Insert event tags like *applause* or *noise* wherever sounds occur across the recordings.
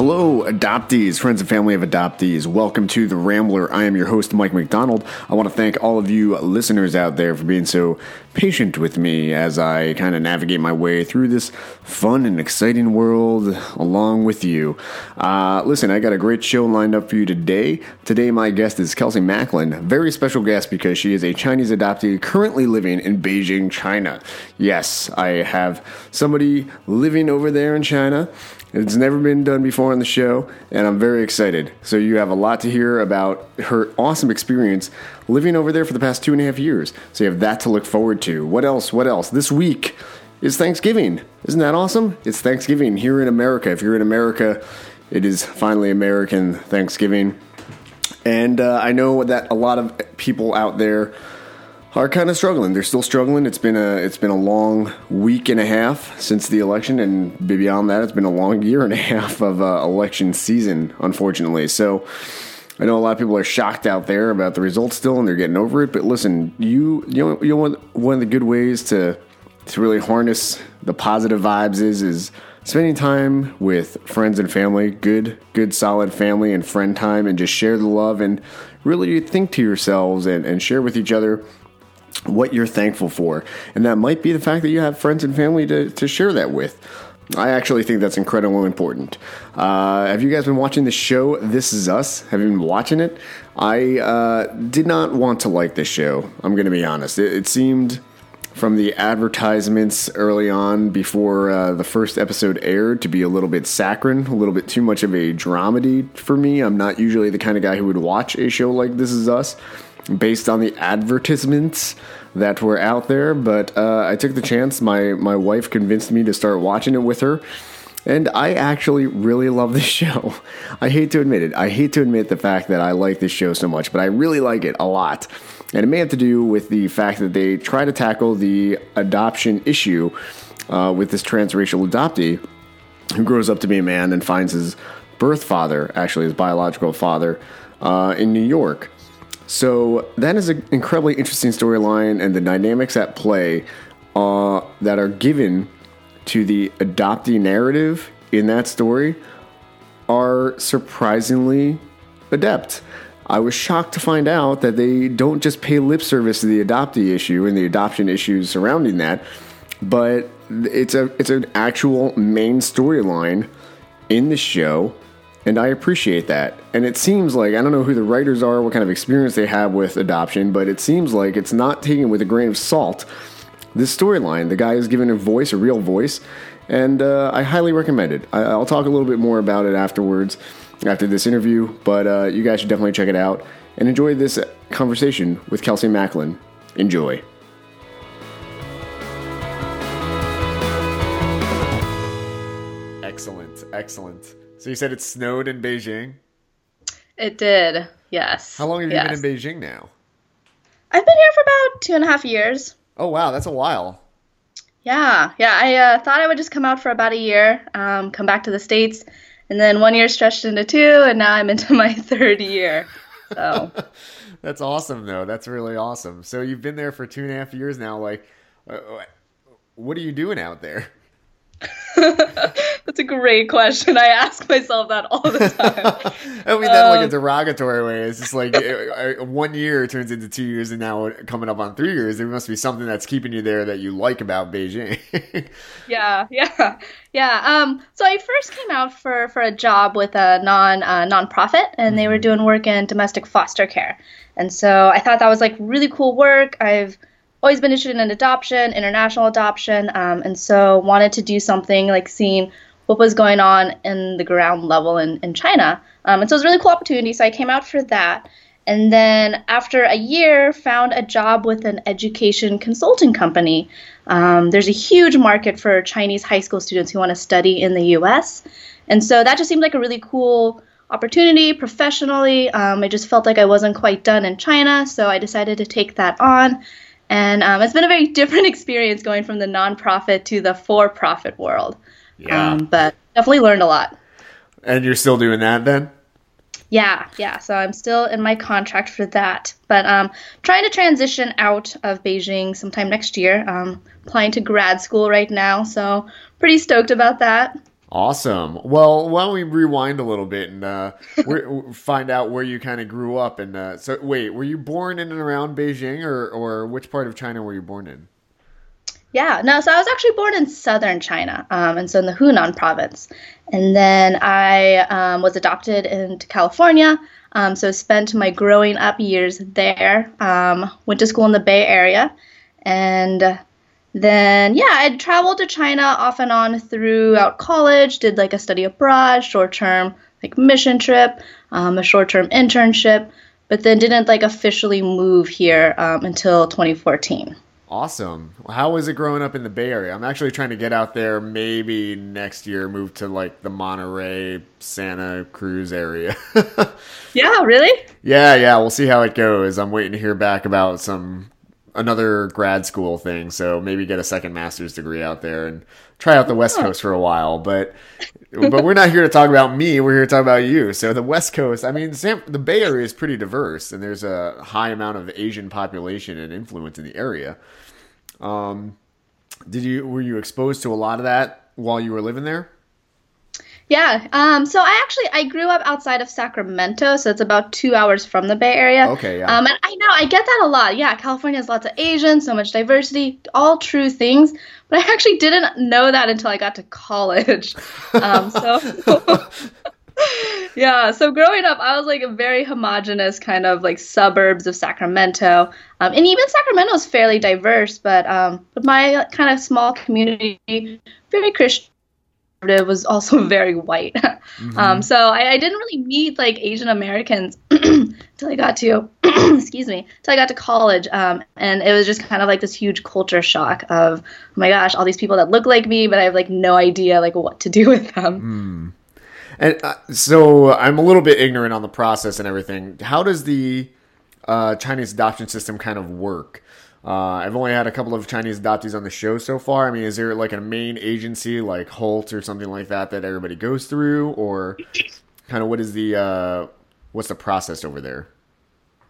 Hello, adoptees, friends and family of adoptees. Welcome to The Rambler. I am your host, Mike McDonald. I want to thank all of you listeners out there for being so patient with me as I kind of navigate my way through this fun and exciting world along with you. Uh, listen, I got a great show lined up for you today. Today, my guest is Kelsi Macklin. Very special guest because she is a Chinese adoptee currently living in Beijing, China. Yes, I have somebody living over there in China. It's never been done before on the show, and I'm very excited. So, you have a lot to hear about her awesome experience living over there for the past two and a half years. So, you have that to look forward to. What else? What else? This week is Thanksgiving. Isn't that awesome? It's Thanksgiving here in America. If you're in America, it is finally American Thanksgiving. And uh, I know that a lot of people out there are kind of struggling. They're still struggling. It's been a it's been a long week and a half since the election, and beyond that, it's been a long year and a *laughs* half of uh, election season, unfortunately. So. I know a lot of people are shocked out there about the results still, and they're getting over it. But listen, you you know, you know one of the good ways to to really harness the positive vibes is is spending time with friends and family, good good solid family and friend time, and just share the love and really think to yourselves and, and share with each other what you're thankful for. And that might be the fact that you have friends and family to, to share that with. I actually think that's incredibly important. Uh, have you guys been watching the show This Is Us? Have you been watching it? I uh, did not want to like this show. I'm going to be honest. It, it, seemed from the advertisements early on before uh, the first episode aired to be a little bit saccharine, a little bit too much of a dramedy for me. I'm not usually the kind of guy who would watch a show like This Is Us based on the advertisements that were out there. But uh, I took the chance. My my wife convinced me to start watching it with her. And I actually really love this *laughs* show. I hate to admit it. I hate to admit the fact that I like this show so much, but I really like it a lot. And it may have to do with the fact that they try to tackle the adoption issue uh, with this transracial adoptee who grows up to be a man and finds his birth father, actually his biological father, uh, in New York. So that is an incredibly interesting storyline, and the dynamics at play uh, that are given to the adoptee narrative in that story are surprisingly adept. I was shocked to find out that they don't just pay lip service to the adoptee issue and the adoption issues surrounding that, but it's a it's an actual main storyline in the show and I appreciate that. And it seems like I don't know who the writers are, what kind of experience they have with adoption, but it seems like it's not taken with a grain of salt. This storyline, the guy is given a voice, a real voice, and uh, I highly recommend it. I, will talk a little bit more about it afterwards, after this interview, but uh, you guys should definitely check it out and enjoy this conversation with Kelsi Macklin. Enjoy. Excellent, excellent. So you said it snowed in Beijing? It did, yes. How long have yes. you been in Beijing now? I've been here for about two and a half years. Oh, wow, that's a while. Yeah, yeah. I uh, thought I would just come out for about a year, um, come back to the States, and then one year stretched into two, and now I'm into *laughs* my third year. So. *laughs* that's awesome, though. That's really awesome. So you've been there for two and a half years now. Like, uh, what are you doing out there? *laughs* That's a great question. I ask myself that all the time. *laughs* I mean, that um, like a um, derogatory way. It's just like *laughs* one year turns into two years, and now coming up on three years, there must be something that's keeping you there that you like about Beijing. yeah, yeah, yeah. Um, so I first came out for for a job with a non uh, nonprofit, and they were mm-hmm. doing work in domestic foster care, and so I thought that was like really cool work. I've always been interested in adoption, international adoption, um, and so wanted to do something like seeing what was going on in the ground level in, in China. Um, and so it was a really cool opportunity. So I came out for that. And then after a year, found a job with an education consulting company. Um, there's a huge market for Chinese high school students who want to study in the U.S. And so that just seemed like a really cool opportunity professionally. Um, I just felt like I wasn't quite done in China, so I decided to take that on. And um, it's been a very *laughs* different experience going from the nonprofit to the for profit world. Yeah. Um, but definitely learned a lot. And you're still doing that then? Yeah, yeah. So I'm still in my contract for that, but um, trying to transition out of Beijing sometime next year. Um, applying to grad school right now, so pretty stoked about that. Awesome. Well, why don't we rewind a little bit and uh, find out where you kind of grew up? And uh, so, wait, were you born in and around Beijing, or or which part of China were you born in? Yeah, no, so I was actually born in southern China, um, and so in the Hunan province. And then I um, was adopted into California, um, so spent my growing up years there. Um, went to school in the Bay Area, and then yeah, I traveled to China off and on throughout college. Did like a study abroad, short term like mission trip, um, a short term internship, but then didn't like officially move here um, until 2014. Awesome. How was it growing up in the Bay Area? I'm actually trying to get out there maybe next year, move to like the Monterey, Santa Cruz area. *laughs* yeah, really? Yeah, yeah. We'll see how it goes. I'm waiting to hear back about some another grad school thing, so maybe get a second master's degree out there and try out the West. Coast for a while. But but we're not here to talk about me. We're here to talk about you. So the West Coast, I mean, San, the Bay Area is pretty diverse, and there's a high amount of Asian population and influence in the area. Um, did you were you exposed to a lot of that while you were living there? Yeah. Um, so I actually I grew up outside of Sacramento, so it's about two hours from the Bay Area. Okay. Yeah. Um, and I know I get that a lot. Yeah, California has lots of Asians, so much diversity, all true things. But I actually didn't know that until I got to college. *laughs* Um, so. *laughs* yeah, so growing up, I was like a very homogenous kind of like suburbs of Sacramento, um, and even Sacramento is fairly diverse, but um, but my kind of small community, very Christian was also *laughs* very white. *laughs* Mm-hmm. Um, so I, I, didn't really meet like Asian Americans *clears throat* until I got to, *clears throat* excuse me, until I got to college. Um, and it was just kind of like this huge culture shock of, oh my gosh, all these people that look like me, but I have like no idea like what to do *laughs* with them. Mm. And uh, so I'm a little bit ignorant on the process and everything. How does the uh, Chinese adoption system kind of work? Uh, I've only had a couple of Chinese adoptees on the show so far. I mean, is there like a main agency like Holt or something like that that everybody goes through, or kind of what is the uh, what's the process over there?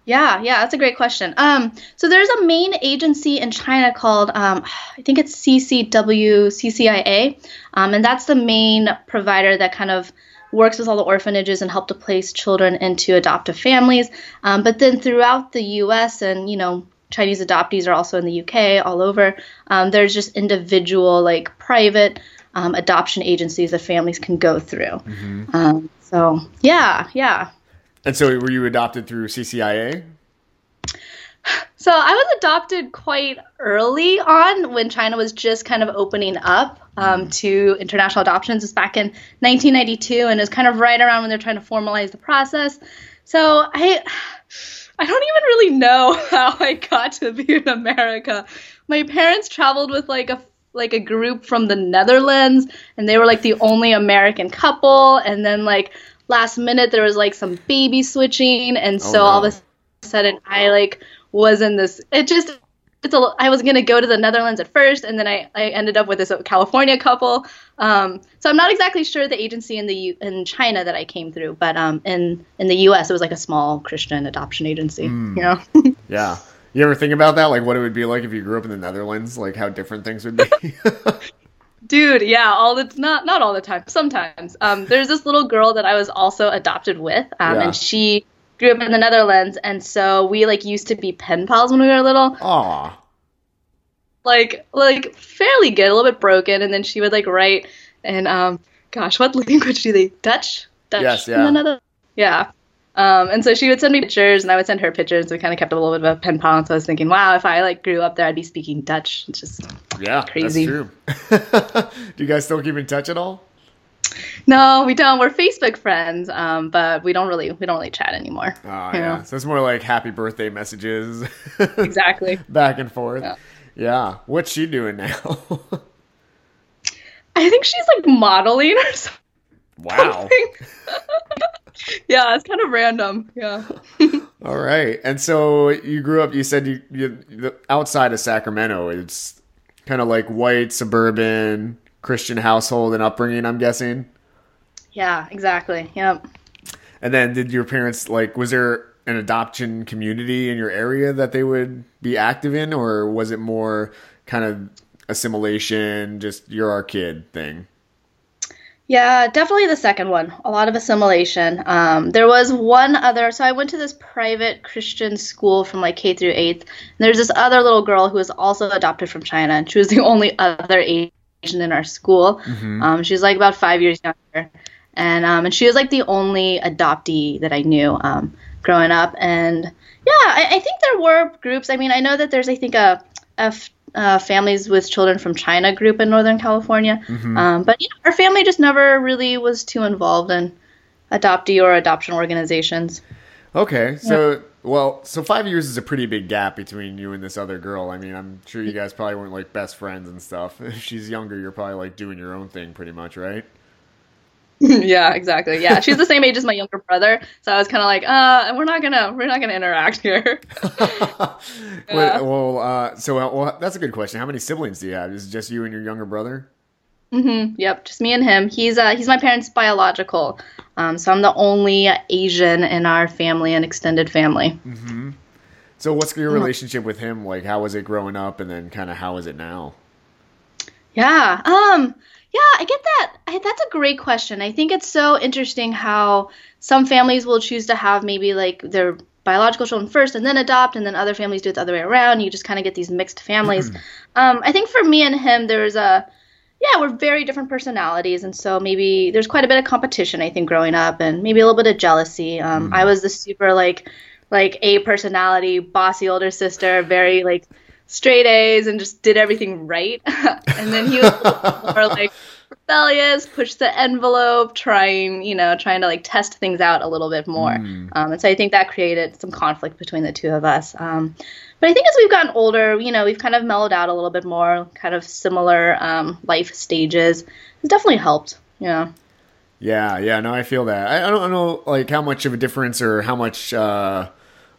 Yeah, yeah, that's a great question. Um, so there's a main agency in China called, um, I think it's CCW, CCIA, um, and that's the main provider that kind of works with all the orphanages and help to place children into adoptive families. Um, but then throughout the U.S. and you know Chinese adoptees are also in the UK, all over. Um, there's just individual like private um, adoption agencies that families can go through. Mm-hmm. Um, so yeah, yeah. And so, were you adopted through CCIA? So I was adopted quite early on when China was just kind of opening up um, mm. to international adoptions. It's back in 1992, and it was kind of right around when they're trying to formalize the process. So I, I don't even really know *laughs* how I got to be in America. My parents traveled with like a like a group from the Netherlands, and they were like the only American couple. And then like last minute, there was like some baby switching, and oh, so oh, no. all of a sudden, I like was in this. It just it's a, I was gonna go to the Netherlands at first, and then I, I ended up with this California couple. Um, so I'm not exactly sure the agency in the U, in China that I came through, but um, in in the U.S. it was like a small Christian adoption agency. Mm. You know? *laughs* *laughs* yeah. You ever think about that? Like what it would be like if you grew up in the Netherlands? Like how different things would be. *laughs* Dude, yeah, all the not not all the time. Sometimes. Um, there's this little girl that I was also adopted with, um, yeah. and she grew up in the Netherlands, and so we like used to be pen pals when we were little. Aw. Like like fairly good, a little bit broken, and then she would like write and um gosh, what *laughs* language do they Dutch? Dutch yes, yeah. Yeah. Um, and so she would send me pictures, and I would send her pictures. So we kind of kept a little bit of a pen pal. And so I was thinking, wow, if I like grew up there, I'd be speaking Dutch. It's just yeah, crazy. That's true. *laughs* do you guys still keep in touch at all? No, we don't. We're Facebook friends, um, but we don't really we don't really chat anymore. Oh yeah, know? so it's more like happy birthday messages. *laughs* exactly. Back and forth. Yeah. yeah. What's she doing now? *laughs* I think she's like modeling or something. Wow. *laughs* yeah, it's kind of random. Yeah. All right, and so you grew up. You said you, you outside of Sacramento. It's kind of like white suburban Christian household and upbringing. I'm guessing. Yeah, exactly. Yep. And then did your parents like was there an adoption community in your area that they would be active in or was it more kind of assimilation just you're our kid thing? Yeah, definitely the second one. A lot of assimilation. Um, there was one other. So I went to this private Christian school from like K through eighth. And there's this other little girl who was also adopted from China, and she was the *laughs* only other Asian in our school. Mm-hmm. Um, she's like about five years younger, and um, and she was like the only adoptee that I knew um, growing up. And yeah, I, I think there were groups. I mean, I know that there's I think a, a uh, families with children from China group in Northern California. Mm-hmm. Um, but our family just never really was too involved in adoptee or adoption organizations. Okay, so well, so five years is a pretty big gap between you and this other girl. I mean, I'm sure you guys probably weren't like best friends and stuff. *laughs* If she's younger, you're probably like doing your own thing, pretty much, right? *laughs* yeah, exactly. Yeah, she's the same age as my younger brother, so I was kind of like, uh, we're not gonna, we're not gonna interact here. *laughs* yeah. Well, uh, so uh, well, that's a good question. How many siblings do you have? Is it just you and your younger brother? Mm-hmm. Yep, just me and him. He's uh, he's my parents' biological, um, so I'm the only Asian in our family and extended family. Mm-hmm. So, what's your relationship with him like? How was it growing up, and then kind of how is it now? Yeah. Um yeah, I get that. I, that's a great question. I think it's so interesting how some families will choose to have maybe like their biological children first and then adopt, and then other families do it the other way around. You just kind of get these mixed families. *clears throat* um, I think for me and him, there's a yeah, we're very different personalities, and so maybe there's quite a bit of competition. I think growing up, and maybe a little bit of jealousy. Um, mm. I was the super like like a personality, bossy older sister, very like straight A's and just did everything right. *laughs* and then he was *laughs* more like rebellious, push the envelope, trying, you know, trying to like test things out a little bit more. Mm. Um, and so I think that created some conflict between the two of us. Um, but I think as we've gotten older, you know, we've kind of mellowed out a little bit more, kind of similar um, life stages. It's definitely helped, know. Yeah, yeah, no, I feel that. I, I don't know, like, how much of a difference or how much, uh,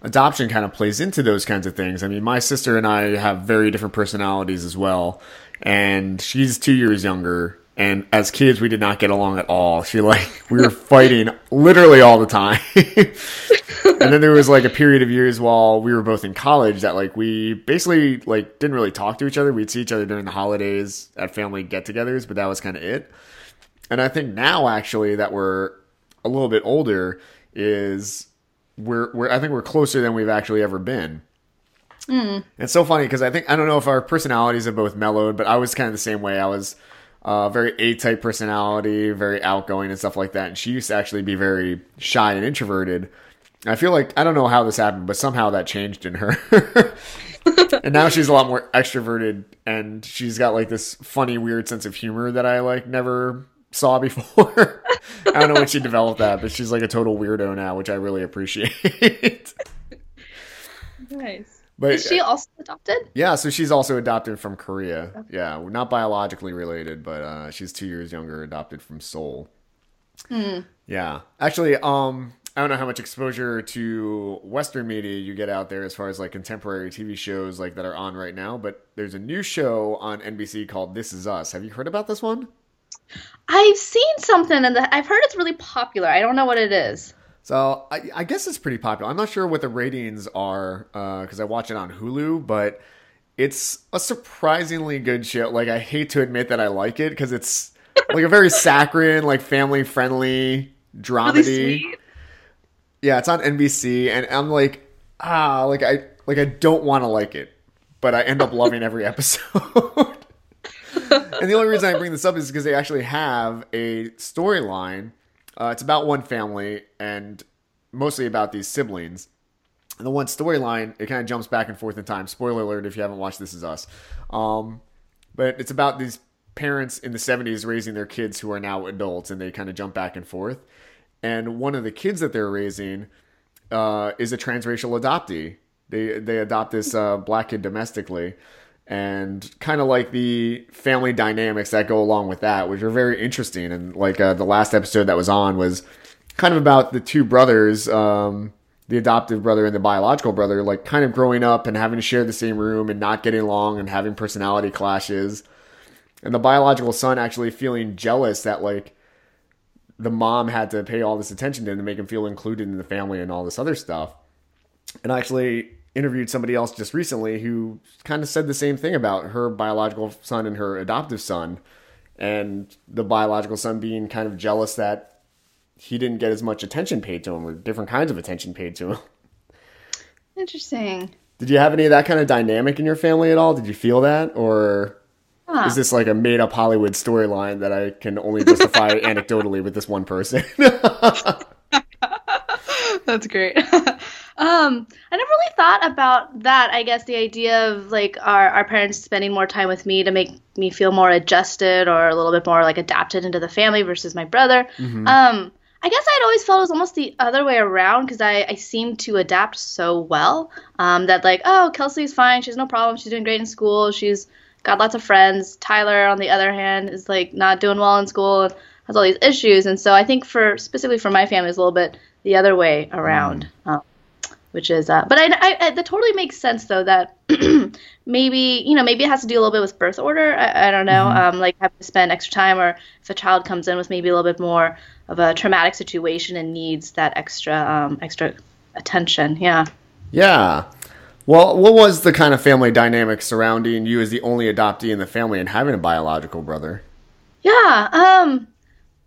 adoption kind of plays into those kinds of things. I mean, my sister and I have very different personalities as well, and she's two years younger. And as kids, we did not get along at all. She like we were fighting literally all the time. *laughs* and then there was like a period of years while we were both in college that like we basically like didn't really talk to each other. We'd see each other during the holidays at family get-togethers, but that was kind of it. And I think now actually that we're a little bit older is we're we're I think we're closer than we've actually ever been. Mm. It's so funny because I think I don't know if our personalities have both mellowed, but I was kind of the same way. I was uh, very A type personality, very outgoing and stuff like that, and she used to actually be very shy and introverted. I feel like I don't know how this happened, but somehow that changed in her. *laughs* and now she's a lot more extroverted and she's got like this funny weird sense of humor that I like never saw before. *laughs* I don't know when she developed that, but she's like a total weirdo now, which I really appreciate. *laughs* nice. But is she also adopted? Yeah, so she's also adopted from Korea. Okay. Yeah, not biologically related, but uh, she's two years younger, adopted from Seoul. Hmm. Yeah, actually, um, I don't know how much exposure to Western media you get out there as far as like contemporary TV shows like that are on right now, but there's a new show on NBC called This Is Us. Have you heard about this one? I've seen something and I've heard it's really popular. I don't know what it is. So I, I guess it's pretty popular. I'm not sure what the ratings are because uh, I watch it on Hulu, but it's a surprisingly good show. Like I hate to admit that I like it because it's like a very *laughs* saccharine, like family friendly dramedy. Really yeah, it's on NBC, and I'm like, ah, like I like I don't want to like it, but I end up loving every *laughs* episode *laughs* and the only reason I bring this up is because they actually have a storyline. Uh, it's about one family and mostly about these siblings. And the one storyline, it kind of jumps back and forth in time. Spoiler alert if you haven't watched This Is Us. Um, but it's about these parents in the 70s raising their kids who are now adults and they kind of jump back and forth. And one of the kids that they're raising uh, is a transracial adoptee. They, they adopt this uh, black kid domestically and kind of like the family dynamics that go along with that, which are very interesting. And like uh, the last episode that was on was kind of about the two brothers, um, the adoptive brother and the biological brother, like kind of growing up and having to share the same room and not getting along and having personality clashes. And the biological son actually feeling jealous that like the mom had to pay all this attention to him to make him feel included in the family and all this other stuff. And actually interviewed somebody else just recently who kind of said the same thing about her biological son and her adoptive son. and the biological son being kind of jealous that he didn't get as much attention paid to him or different kinds of attention paid to him. Interesting. Did you have any of that kind of dynamic in your family at all? Did you feel that or Huh. is this like a made up Hollywood storyline that I can only justify *laughs* anecdotally with this one person? *laughs* *laughs* That's great. Um, I never really thought about that. I guess the idea of like our, our parents spending more time with me to make me feel more adjusted or a little bit more like adapted into the family versus my brother. Um, I guess I'd always felt it was almost the other way around because I, I seemed to adapt so well um, that like oh Kelsi's fine she's no problem she's doing great in school she's got lots of friends Tyler on the other hand is like not doing well in school and has all these issues and so I think for specifically for my family it's a little bit the other way around um, which is uh, but I, I, I that totally makes sense though that *clears throat* maybe you know maybe it has to do a little bit with birth order I, I don't know um, like having to spend extra time or if a child comes in with maybe a little bit more of a traumatic situation and needs that extra um, extra attention yeah yeah. Well, what was the kind of family dynamic surrounding you as the only adoptee in the family and having a biological brother? yeah um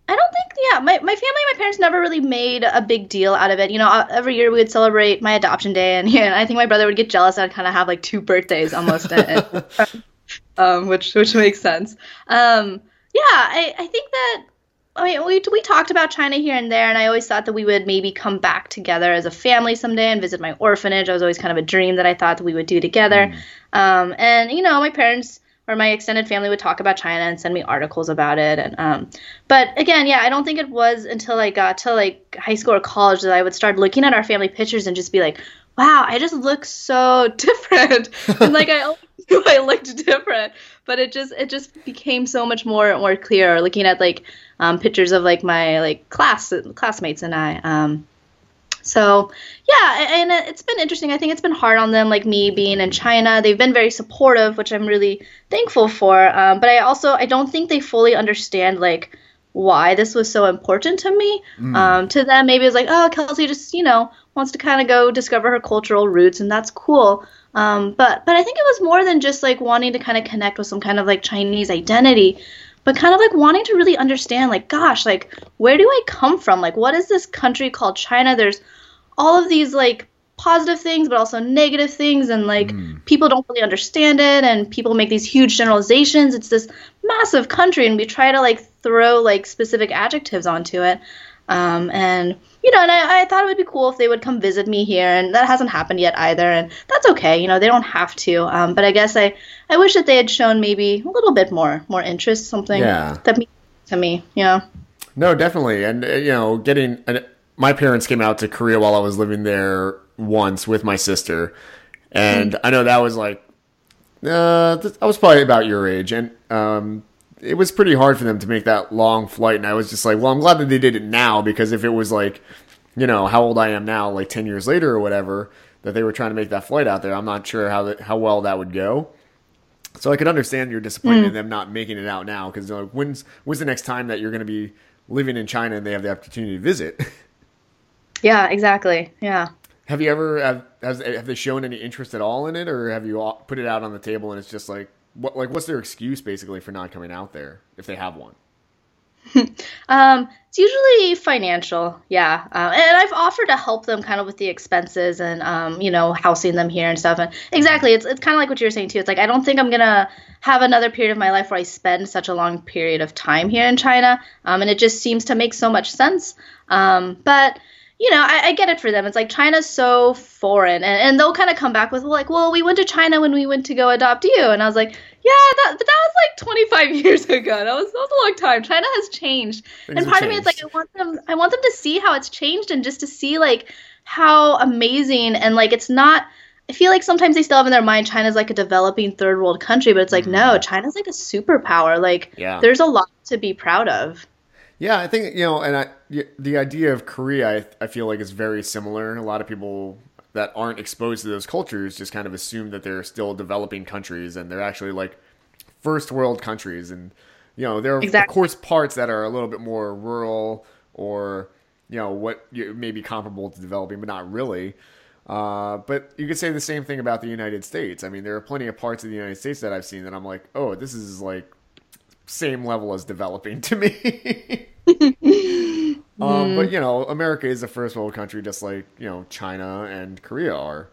I don't think, yeah, my, my family, my parents never really made a big deal out of it. You know, uh, every year we would celebrate my adoption day, and, *laughs* yeah, I think my brother would get jealous. I'd kind of have like two birthdays almost, and, *laughs* um, which which makes sense. Um, yeah, I, I think that, I mean, we, we talked about China here and there, and I always thought that we would maybe come back together as a family someday and visit my orphanage. It was always kind of a dream that I thought that we would do together. Um, and, you know, my parents or my extended family would talk about China and send me articles about it. And um, but again, yeah, I don't think it was until I got to like high school or college that I would start looking at our family pictures and just be like, wow, I just look so *laughs* different. and like I always *laughs* knew I looked different, but it just it just became so much more more clear looking at like um, pictures of like my like class classmates and I. Um, so yeah, and it's been interesting. I think it's been hard on them, like me being in China. They've been very supportive, which I'm really thankful for. Um, but I also I don't think they fully understand like why this was so important to me. Um, to them, maybe it's like, oh, Kelsi just you know wants to kind of go discover her cultural roots, and that's cool. Um, but but I think it was more than just like wanting to kind of connect with some kind of like Chinese identity but kind of like wanting to really understand like gosh like where do i come from? Like what is this country called china? There's all of these like positive things but also negative things and like hmm. people don't really understand it and people make these huge generalizations. It's this massive country and we try to like throw like specific adjectives onto it um, and you know and I, I thought it would be cool if they would come visit me here and that hasn't happened yet either and that's okay you know they don't have to um, but i guess i i wish that they had shown maybe a little bit more more interest something Yeah. that means to me yeah No, definitely. And, uh, you know, getting. And my parents came out to Korea while I was living there once with my sister. And I know that was like. Uh, th- I was probably about your age. And um, it was pretty hard for them to make that long flight. And I was just like, well, I'm glad that they did it now because if it was like, you know, how old I am now, like 10 years later or whatever, that they were trying to make that flight out there, I'm not sure how, that, how well that would go. So I could understand your disappointment mm. in them not making it out now because like, when's when's the next time that you're going to be living in China and they have the opportunity to visit? *laughs* yeah exactly yeah have you ever have has, have they shown any interest at all in it, or have you put it out on the table and it's just like what like what's their excuse basically for not coming out there if they have one? *laughs* Um, it's usually financial, yeah. Uh, and I've offered to help them kind of with the expenses and um, you know, housing them here and stuff. And exactly, it's it's kind of like what you were saying too. It's like I don't think I'm gonna have another period of my life where I spend such a long period of time here in China. Um, and it just seems to make so much sense. Um, but you know, I, I get it for them. It's like China's so foreign, and, and they'll kind of come back with like, well, we went to China when we went to go adopt you, and I was like, yeah, that that was like 25 *laughs* years ago. That was that was a long time. China has changed, Things and part of me is like, I want them, I want them to see how it's changed, and just to see like how amazing and like it's not. I feel like sometimes they still have in their mind China's like a developing third world country, but it's like mm-hmm. no, China's like a superpower. Like Yeah. there's a lot to be proud of. Yeah, I think you know, and I, the idea of Korea, I, I feel like is very similar. A lot of people that aren't exposed to those cultures just kind of assume that they're still developing countries, and they're actually like first world countries. And you know, there are Exactly. of course parts that are a little bit more rural or you know what you, may be comparable to developing, but not really. Uh, but you could say the same thing about the United States. I mean, there are plenty of parts of the United States that I've seen that I'm like, oh, this is like same level as developing to me. *laughs* *laughs* um, but you know, America is a first world country, just like you know China and Korea are.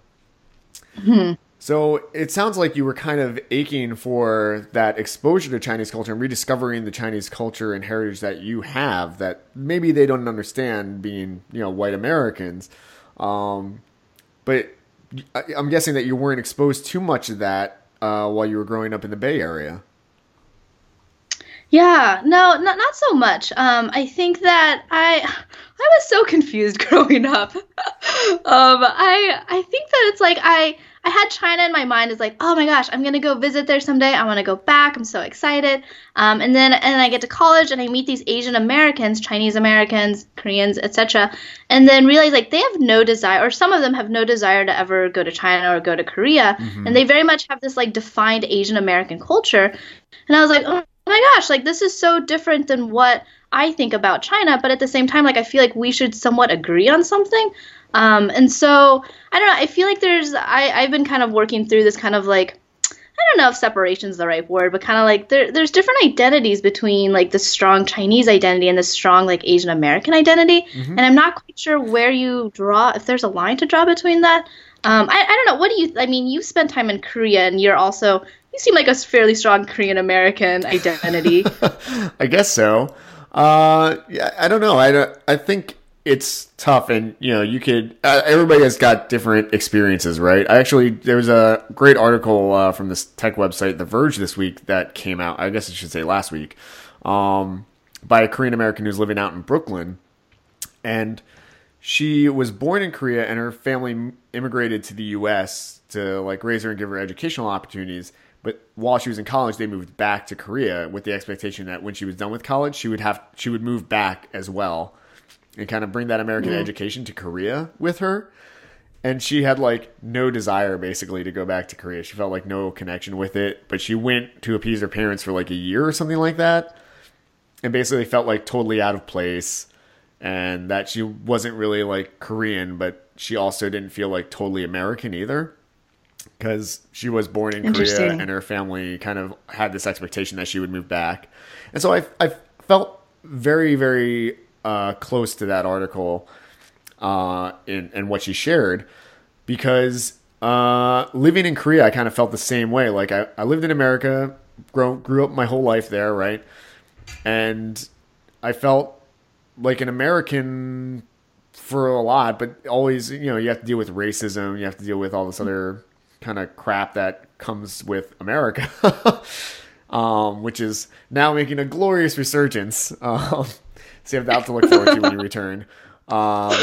So it sounds like you were kind of aching for that exposure to Chinese culture and rediscovering the Chinese culture and heritage that you have that maybe they don't understand being, you know, white Americans. Um, but I- I'm guessing that you weren't exposed too much of that uh, while you were growing up in the Bay Area. Yeah, no, not not so much. Um, I think that I I was so confused *laughs* growing up. um, I I think that it's like I I had China in my mind as like, oh my gosh, I'm gonna go visit there someday. I want to go back. I'm so excited. Um, and then and then I get to college and I meet these Asian Americans, Chinese Americans, Koreans, etc. And then realize like they have no desire, or some of them have no desire to ever go to China or go to Korea, and they very much have this like defined Asian American culture. And I was like, oh my gosh, like this is so different than what I think about China, but at the same time, like I feel like we should somewhat agree on something. Um, and so I don't know. I feel like there's I I've been kind of working through this kind of like I don't know if separation is the right word, but kind of like there there's different identities between like the strong Chinese identity and the strong like Asian American identity, and I'm not quite sure where you draw if there's a line to draw between that. Um, I, I don't know. What do you? I mean, you spent time in Korea, and you're also you seem like a fairly strong Korean American identity. *laughs* I guess so. Uh, yeah, I don't know. I don't, I think it's tough, and you know, you could. Uh, everybody has got different experiences, right? I actually there was a great article uh, from this tech website, The Verge, this week that came out. I guess I should say last week, um, by a Korean American who's living out in Brooklyn, and she was born in Korea, and her family immigrated to the U.S. to like raise her and give her educational opportunities. But while she was in college, they moved back to Korea with the expectation that when she was done with college, she would have she would move back as well, and kind of bring that American mm-hmm. education to Korea with her. And she had like no desire basically to go back to Korea. She felt like no connection with it, but she went to appease her parents for like a year or something like that, and basically felt like totally out of place, and that she wasn't really like Korean, but she also didn't feel like totally American either because she was born in Korea and her family kind of had this expectation that she would move back. And so I, I felt very, very uh, close to that article uh, in, and what she shared because uh, living in Korea, I kind of felt the same way. Like I, I lived in America, grow, grew up my whole life there, right? And I felt like an American for a lot, but always, you know, you have to deal with racism. You have to deal with all this other kind of crap that comes with America, *laughs* um, which is now making a glorious resurgence. *laughs* Um, so you have that to look forward to when you return. Um,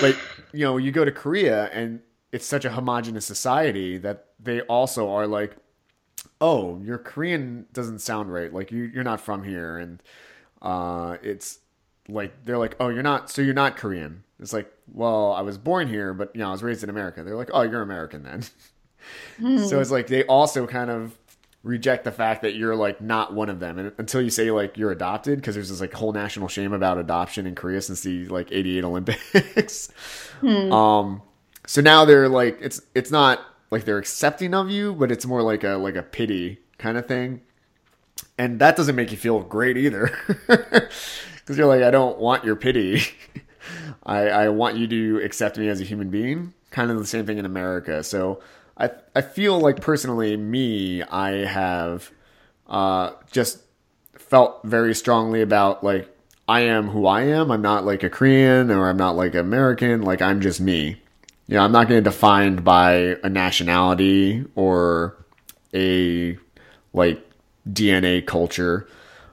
but you know, you go to Korea and it's such a homogenous society that they also are like, oh, your Korean doesn't sound right. Like you, you're not from here, and uh, it's like they're like, oh, you're not, so you're not Korean. It's like, well, I was born here, but you know, I was raised in America. They're like, oh, you're American then. *laughs* So it's like they also kind of reject the fact that you're like not one of them and until you say like you're adopted because there's this like whole national shame about adoption in Korea since the like 88 Olympics. *laughs* Um so now they're like it's it's not like they're accepting of you, but it's more like a like a pity kind of thing. And that doesn't make you feel great either. *laughs* Cuz you're like I don't want your pity. *laughs* I I want you to accept me as a human being. Kind of the same thing in America. So I I feel like personally me I have uh just felt very strongly about like I am who I am. I'm not like a Korean or I'm not like American. Like I'm just me. You know, I'm not going to defined by a nationality or a like DNA culture.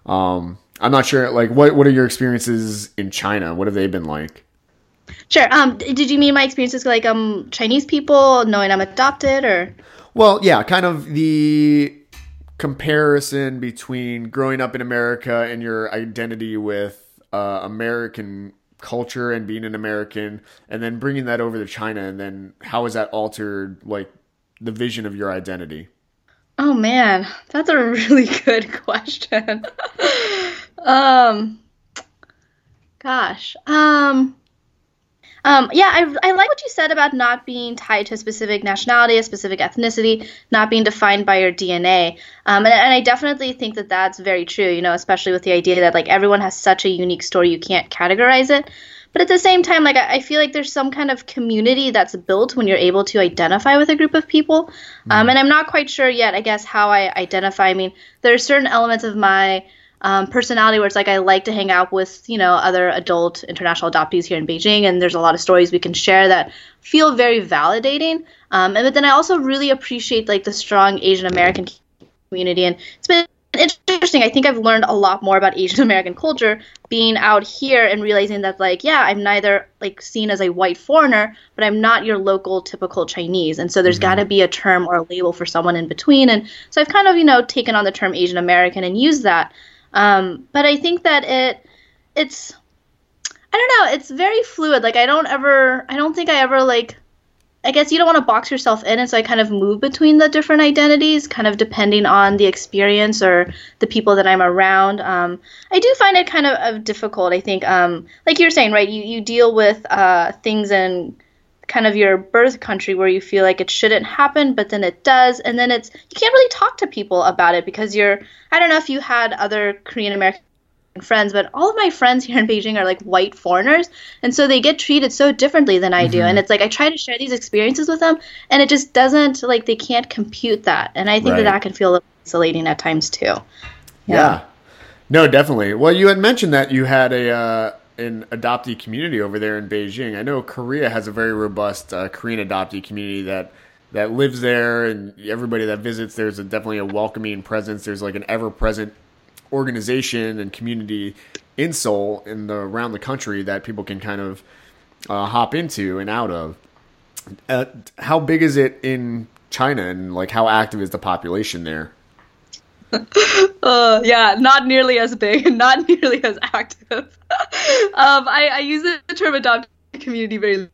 Um, I'm not sure. Like, what what are your experiences in China? What have they been like? Sure. Um, did you mean my experiences like um Chinese people knowing I'm adopted or? Well, yeah, kind of the comparison between growing up in America and your identity with uh, American culture and being an American, and then bringing that over to China, and then how has that altered like the vision of your identity? Oh man, that's a *laughs* really good question. *laughs* um, gosh, um, Um, yeah, I, I like what you said about not being tied to a specific nationality, a specific ethnicity, not being defined by your DNA. Um, and, and I definitely think that that's very true, you know, especially with the idea that like everyone has such a unique story, you can't categorize it. But at the same time, like I, I feel like there's some kind of community that's built when you're able to identify with a group of people. Um, and I'm not quite sure yet, I guess, how I identify. I mean, there are certain elements of my um, personality where it's like I like to hang out with you know other adult international adoptees here in Beijing, and there's a lot of stories we can share that feel very validating. Um, and but then I also really appreciate like the strong Asian American community, and it's been interesting. I think I've learned a lot more about Asian *laughs* American culture being out here and realizing that like yeah, I'm neither like seen as a white foreigner, but I'm not your local typical Chinese. And so there's mm-hmm. got to be a term or a label for someone in between. And so I've kind of you know taken on the term Asian American and used that. Um, but I think that it it's I don't know, it's very fluid. Like I don't ever I don't think I ever like I guess you don't want to box yourself in and so I kind of move between the different identities kind of depending on the experience or the people that I'm around. Um, I do find it kind of, of difficult. I think um, like you're saying, right, you, you deal with uh, things in kind of your birth country where you feel like it shouldn't happen, but then it does, and then it's you can't really talk to people about it because you're I don't know if you had other Korean American friends, but all of my friends *laughs* here in Beijing are like white foreigners, and so they get treated so differently than I do. Mm-hmm. And it's like I try to share these experiences with them, and it just doesn't like they can't compute that, and I think right. that that can feel a little isolating at times too. Yeah. yeah. No, definitely. Well, you had mentioned that you had a uh, an adoptee community over there in Beijing. I know Korea has a very robust uh, Korean adoptee community that that lives there, and everybody that visits there's a, definitely a welcoming presence. There's like an ever present organization and community in Seoul and the, around the country that people can kind of uh, hop into and out of. Uh, how big is it in China, and like how active is the population there? *laughs* uh, yeah, not nearly as big, *laughs* not nearly as active. *laughs* um, I, I use the term adopted community very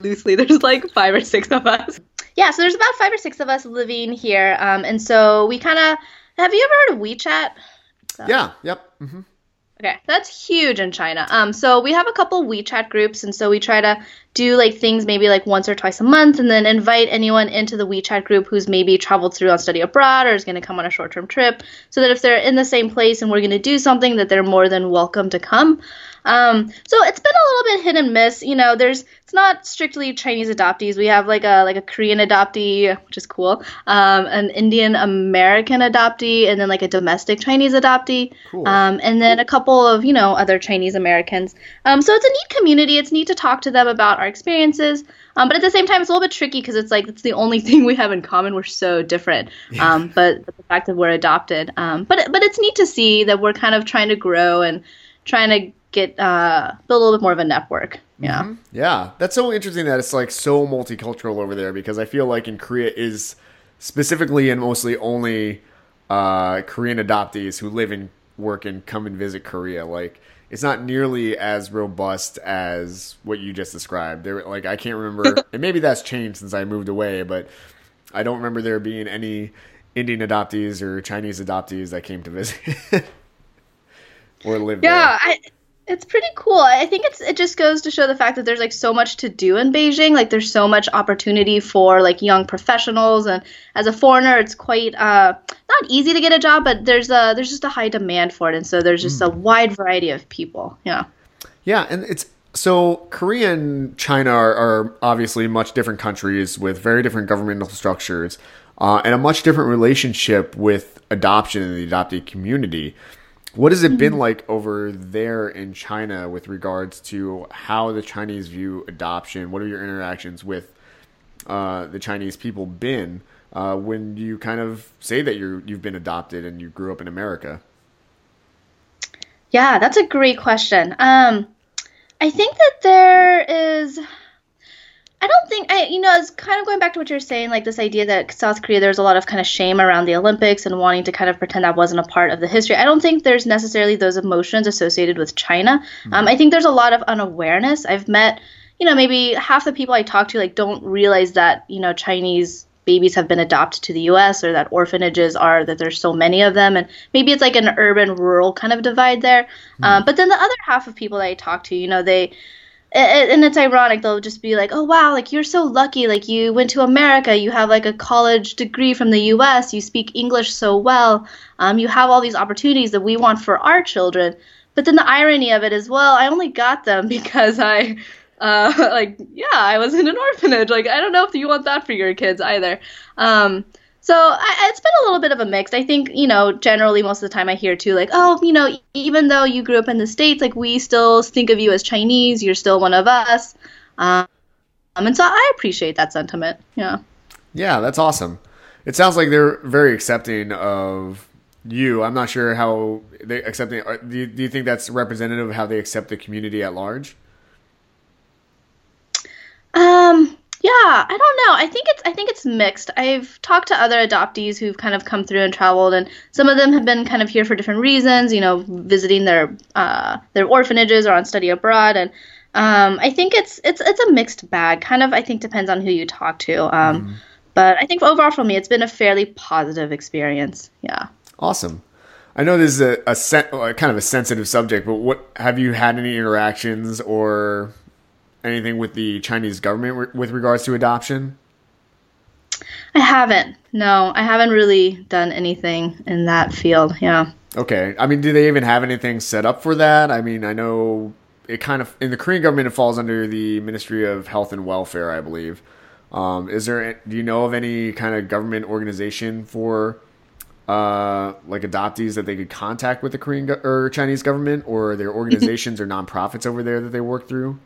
loosely. There's like five or six of us. Yeah, so there's about five or six of us living here, um, and so we kind of. Have you ever heard of WeChat? So. Yeah. Yep. Mm-hmm. Okay, that's huge in China. Um, so we have a couple WeChat groups, and so we try to do like things maybe like once or twice a month, and then invite anyone into the WeChat group who's maybe traveled through on study abroad or is going to come on a short-term trip, so that if they're in the same place and we're going to do something, that they're more than welcome to come. Um, so it's been a little bit hit and miss. You know, there's it's not strictly Chinese adoptees. We have like a like a Korean adoptee, which is cool, um, an Indian American adoptee, and then like a domestic Chinese adoptee, cool. um, and then a couple of you know other Chinese Americans. Um, so it's a neat community. It's neat to talk to them about our experiences. Um, but at the same time, it's a little bit tricky because it's like it's the only *laughs* thing we have in common. We're so different. Um, but, but the fact that we're adopted. Um, but but it's neat to see that we're kind of trying to grow and trying to get uh, build a little bit more of a network. Yeah. Mm-hmm. Yeah. That's so interesting that it's like so multicultural over there because I feel like in Korea is specifically and mostly only uh, Korean adoptees who live and work and come and visit Korea. Like it's not nearly as robust as what you just described. There like I can't remember *laughs* and maybe that's changed since I moved away, but I don't remember there being any Indian adoptees or Chinese adoptees that came to visit. *laughs* or live yeah, there. I, it's pretty cool. I think it's it just goes to show the fact that there's like so much to do in Beijing. Like there's so much opportunity for like young professionals, and as a foreigner, it's quite uh, not easy to get a job, but there's a there's just a high demand for it, and so there's just mm. a wide variety of people. Yeah. Yeah, and it's so Korea and China are, are obviously much different countries with very different governmental structures, uh, and a much different relationship with adoption in the adopted community. What has it been mm-hmm. like over there in China with regards to how the Chinese view adoption? What are your interactions with uh, the Chinese people been uh, when you kind of say that you you've been adopted and you grew up in America? Yeah, that's a great question. Um, I think that there is I don't think I you know it's kind of going back to what you're saying like this idea that South Korea there's a lot of kind of shame around the Olympics and wanting to kind of pretend that wasn't a part of the history. I don't think there's necessarily those emotions associated with China. Mm-hmm. Um, I think there's a lot of unawareness. I've met you know maybe half the people I talk to like don't realize that you know Chinese babies have been adopted to the US or that orphanages are that there's so many of them and maybe it's like an urban rural kind of divide there. Mm-hmm. Um, but then the other half of people that I talk to you know they and it's ironic they'll just be like oh wow like you're so lucky like you went to america you have like a college degree from the us you speak english so well um, you have all these opportunities that we want for our children. But then the irony of it is well i only got them *laughs* because i uh, *laughs* like yeah i was in an orphanage. Like i don't know if you want that for your kids either. Um, so I, it's been a little bit of a mix. I think you know generally most of the time I hear too like oh you know even though you grew up in the states like we still think of you as Chinese. You're still one of us. Um, and so I appreciate that sentiment. Yeah. Yeah, that's awesome. It sounds like they're very accepting of you. I'm not sure how they accepting. Do you, do you think that's representative of how they accept the community at large? Um, yeah, I don't know. I think it's I think it's mixed. I've talked to other adoptees who've kind of come through and traveled, and some of them have been kind of here for different reasons. You know, visiting their uh, their orphanages or on study abroad, and um, I think it's it's it's a mixed bag. Kind of, I think depends on who you talk to. Um, mm. But I think overall for me, it's been a fairly positive experience. Yeah. Awesome. I know this is a, a, sen- a kind of a sensitive subject, but what have you had any interactions or anything with the Chinese government re- with regards to adoption? I haven't. No, I haven't really done anything in that field. Yeah. Okay. I mean, do they even have anything set up for that? I mean, I know it kind of in the Korean government it falls under the Ministry of Health and Welfare, I believe. Um, is there? Do you know of any kind of government organization for uh, like adoptees that they could contact with the Korean go- or Chinese government, or their organizations or nonprofits over there that they work through?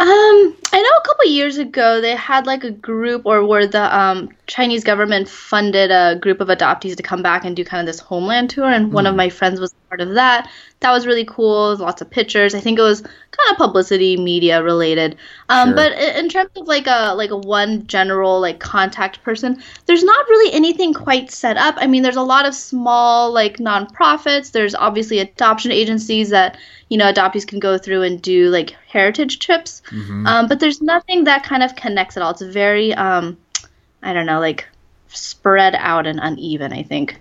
Um, I know a couple years ago they had like a group, or where the um, Chinese government funded a group of adoptees to come back and do kind of this homeland tour, and mm. one of hmm. my friends was part of that. That was really cool. Lots of pictures. I think it was kind of publicity, media related. Um, sure. But in terms of like a like a one general like contact person, there's not really anything quite set up. I mean, there's a lot of small like nonprofits. There's obviously adoption agencies that you know adoptees can go through and do like heritage trips mm-hmm. um, but there's nothing that kind of connects at all it's very um, i don't know like spread out and uneven i think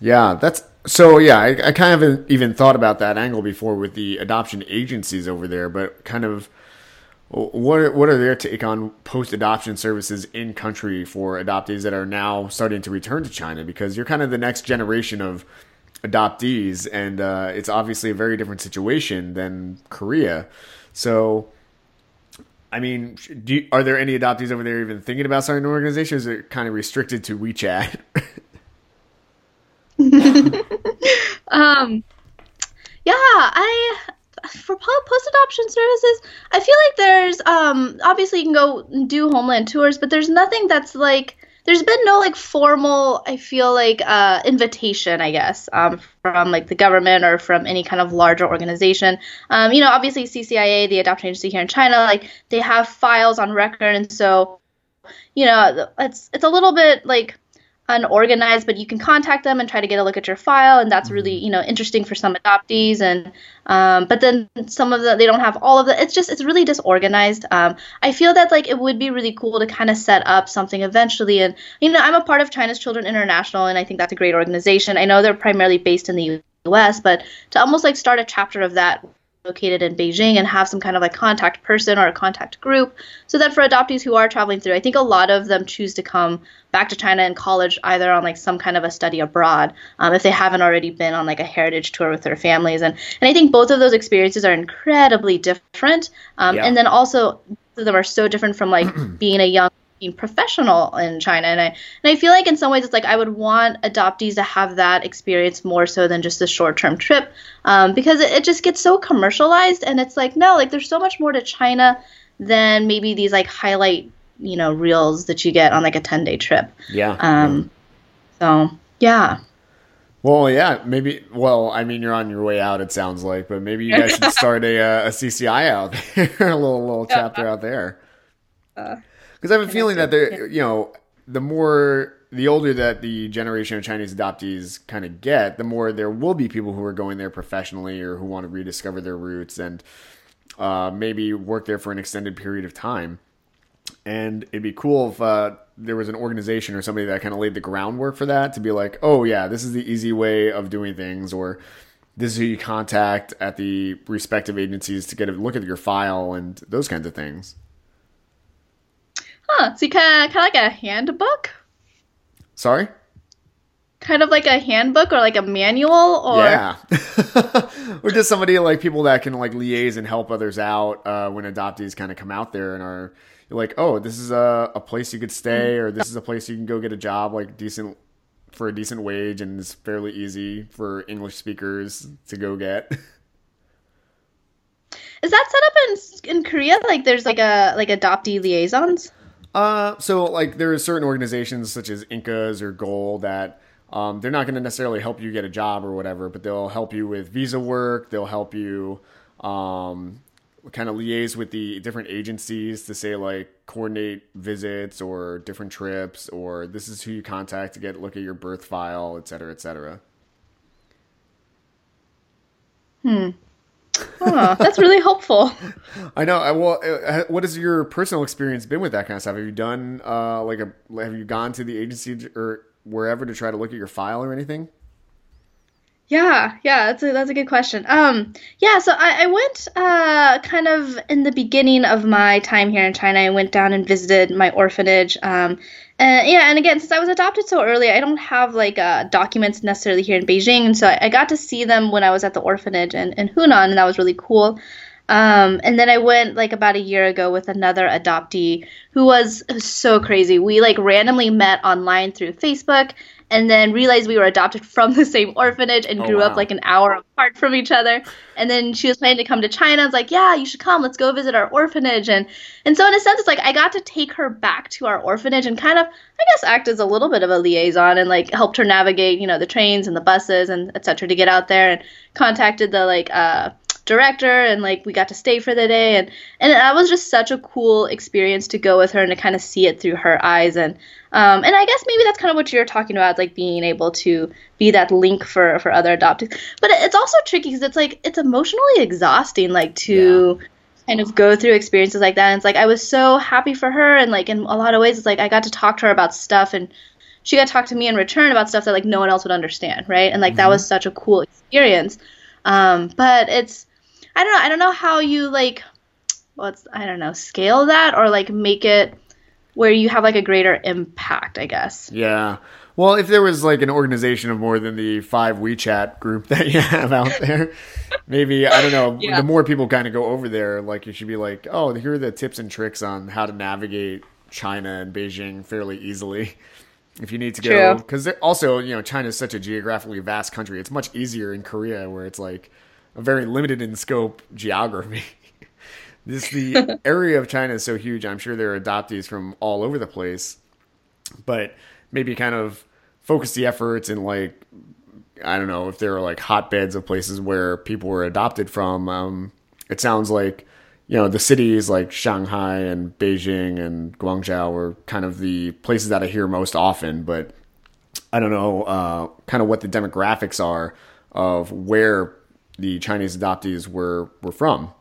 yeah that's so yeah I, I kind of even thought about that angle before with the adoption agencies over there but kind of what are, what are their take on post adoption services in country for adoptees that are now starting to return to China? Because you're kind of the next generation of adoptees, and uh, it's obviously a very different situation than Korea. So, I mean, you, are there any adoptees over there even thinking about starting an organization? Or is it kind of restricted to WeChat? *laughs* *laughs* um, yeah, I for post adoption services, I feel like there's um obviously you can go do homeland tours, but there's nothing that's like there's been no like formal i feel like uh, invitation i guess um, from like the government or from any kind of larger organization. Um, you know obviously ccia the adoption agency here in china like they have files on record and so you know it's it's a little bit like unorganized, but you can contact them and try to get a look at your file, and that's really mm-hmm. you know interesting for some adoptees. And um, but then some of the they don't have all of the. It's just it's really disorganized. Um, I feel that like it would be really cool to kind of set up something eventually. And you know I'm a part of China's Children International, and I think that's a great organization. I know they're primarily based in the U.S., but to almost like start a chapter of that located in Beijing and have some kind of like contact person or a contact group so that for adoptees who are traveling through, I think a lot of them choose to come back to China in college either on like some kind of a study abroad um, if they haven't already been on like a heritage tour with their families. And, and I think both of those experiences are incredibly different. Um, yeah. And then also, both of them are so different from like *clears throat* being a young being professional in China. And I and I feel like in some ways it's like I would want adoptees to have that experience more so than just a short term trip, um, because it, it, just gets so commercialized. And it's like no, like there's so much more to China than maybe these like highlight you know reels that you get on like a ten day trip. Yeah. Um. So yeah. Well, yeah, maybe. Well, I mean, you're on your way out. It sounds like, but maybe you guys should *laughs* start a, uh, a CCI out there, *laughs* a little little chapter out there. Uh, because I have a feeling that they're, you know, the more the older that the generation of Chinese adoptees kind of get, the more there will be people who are going there professionally or who want to rediscover their roots and uh, maybe work there for an extended period of time. And it'd be cool if uh, there was an organization or somebody that kind of laid the groundwork for that to be like, oh yeah, this is the easy way of doing things, or this is who you contact at the respective agencies to get a look at your file and those kinds of things. Huh. So you kind of kind of like a handbook. Sorry. Kind of like a handbook or like a manual or yeah, *laughs* or just somebody like people that can like liaise and help others out uh, when adoptees kind of come out there and are like, oh, this is a, a place you could stay, or this is a place you can go get a job like decent for a decent wage and it's fairly easy for English speakers to go get. Is that set up in in Korea? Like, there's like a like adoptee liaisons. Uh, so like there are certain organizations such as InKAS or GOA'L that um, they're not going to necessarily help you get a job or whatever, but they'll help you with visa work. They'll help you um, kind of liaise with the different agencies to say like coordinate visits or different trips or this is who you contact to get look at your birth file, et cetera, et cetera. Hmm. Oh, that's really helpful. I know. Well, uh, what has your personal experience been with that kind of stuff? Have you done uh, like a? Have you gone to the agency or wherever to try to look at your file or anything? Yeah, yeah, that's a that's a good question. Um, yeah, so I, I went uh kind of in the beginning of my time here in China. I went down and visited my orphanage. Um, and yeah, and again, since I was adopted so early, I don't have like uh, documents necessarily here in Beijing, and so I, I got to see them when I was at the orphanage in, in Hunan, and that was really cool. Um, and then I went like about a year ago with another adoptee who was so crazy. We like randomly met online through Facebook and then realized we were adopted from the same orphanage and oh, grew wow. up like an hour apart from each other. And then she was planning to come to China. I was like, "Yeah, you should come. Let's go visit our orphanage." And and so in a sense, it's like I got to take her back to our orphanage and kind of, I guess, act as a little bit of a liaison and like helped her navigate, you know, the trains and the buses and etc. to get out there and contacted the like uh director and like we got to stay for the day and and that was just such a cool experience to go with her and to kind of see it through her eyes and um, and I guess maybe that's kind of what you're talking about, like being able to be that link for for other adoptees. But it's also tricky because it's like it's emotionally exhausting, like to yeah. kind of go through experiences like that. And it's like I was so happy for her, and like in a lot of ways, it's like I got to talk to her about stuff, and she got to talk to me in return about stuff that like no one else would understand, right? And like mm-hmm. that was such a cool experience. Um, but it's I don't know. I don't know how you like what's I don't know scale that or like make it where you have like a greater impact. I guess. Yeah. Well, if there was like an organization of more than the five WeChat group that you *laughs* have out there, maybe I don't know. Yeah. The more people kind of go over there, like you should be like, oh, here are the tips and tricks on how to navigate China and Beijing fairly easily. If you need to go, because also you know China is such a geographically vast country. It's much easier in Korea where it's like a very limited in scope geography. *laughs* this the *laughs* area of China is so huge. I'm sure there are adoptees from all over the place, but maybe kind of focus the efforts in like I don't know if there are like hotbeds of places where people were adopted from. Um, it sounds like you know the cities like Shanghai and Beijing and Guangzhou are kind of the places that I hear most often, but I don't know uh, kind of what the demographics are of where the Chinese adoptees were were from.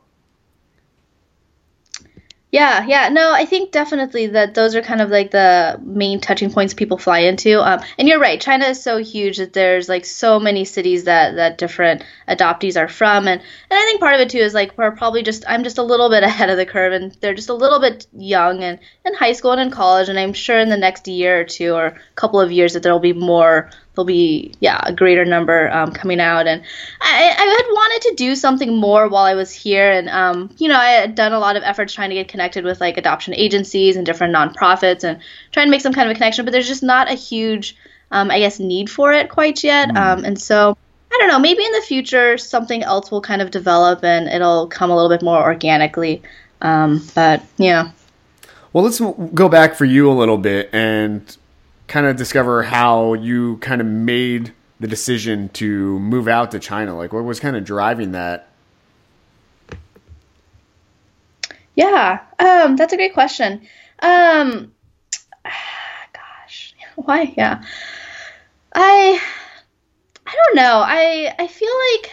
Yeah, yeah, no, I think definitely that those are kind of like the main touching points people fly into. Um, and you're right, China is so huge that there's like so many cities that that different adoptees are from, and and I think part of it too is like we're probably just I'm just a little bit *laughs* ahead of the curve, and they're just a little bit young and in high school and in college, and I'm sure in the next year or two or a couple of years that there'll be more there'll be yeah a greater number um, coming out. And I, I had wanted to do something more while i was here. And um, you know i had done a lot of efforts trying to get connected with like adoption agencies and different nonprofits and trying to make some kind of a connection. But there's just not a huge um, i guess need for it quite yet. Mm. and so i don't know maybe in the future something else will kind of develop and it'll come a little bit more organically. Um, but yeah. Well let's go back for you a little bit and kind of discover how you kind of made the decision to move out to China. Like, what was kind of driving that? Yeah, um, that's a great question. Um, *sighs* gosh, *laughs* why? Yeah, I, I don't know. I I feel like,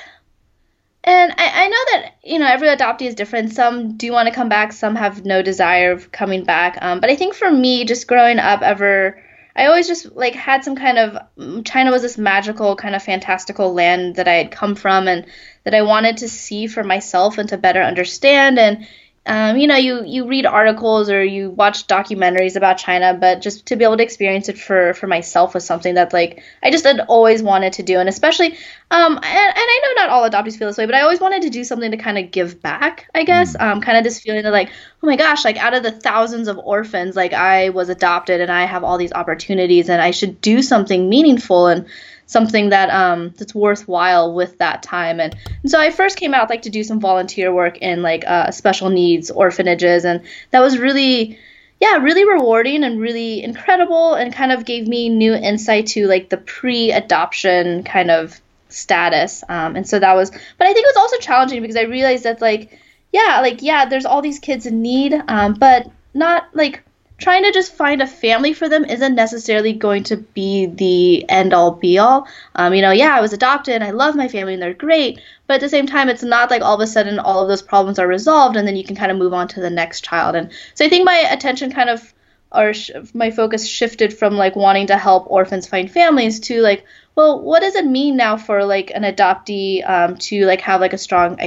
and I I know that you know every adoptee is different. Some do want to come back. Some have no desire of coming back. Um, but I think for me, just growing up, ever I always just like had some kind of mm, China was this magical kind of fantastical land that I had come from and that I wanted to see for myself and to better understand and um, you know, you you read articles or you watch documentaries about China, but just to be able to experience it for for myself was something that like I just had always wanted to do, and especially, um, and, and I know not all adoptees feel this way, but I always wanted to do something to kind of give back. I guess, mm. um, kind of this feeling that like, oh my gosh, like out of the thousands of orphans, like I was adopted and I have all these opportunities, and I should do something meaningful and something that um that's worthwhile with that time. And, and so i first came out like to do some volunteer work in like uh, special needs orphanages. And that was really yeah really rewarding and really incredible and kind of gave me new insight to like the pre-adoption kind of status. Um, and so that was but i think it was also challenging because i realized that like yeah like yeah there's all these kids in need um, but not like trying to just find a family for them isn't necessarily going to be the end all be all. Um, you know, yeah, I was adopted and I love my family and they're great, but at the same time, it's not like all of a sudden all of those problems are resolved and then you can kind of move on to the next child. And so I think my attention kind of or sh- my focus shifted from like wanting to help orphans find families to like well what does it mean now for like an adoptee um, to like have like a strong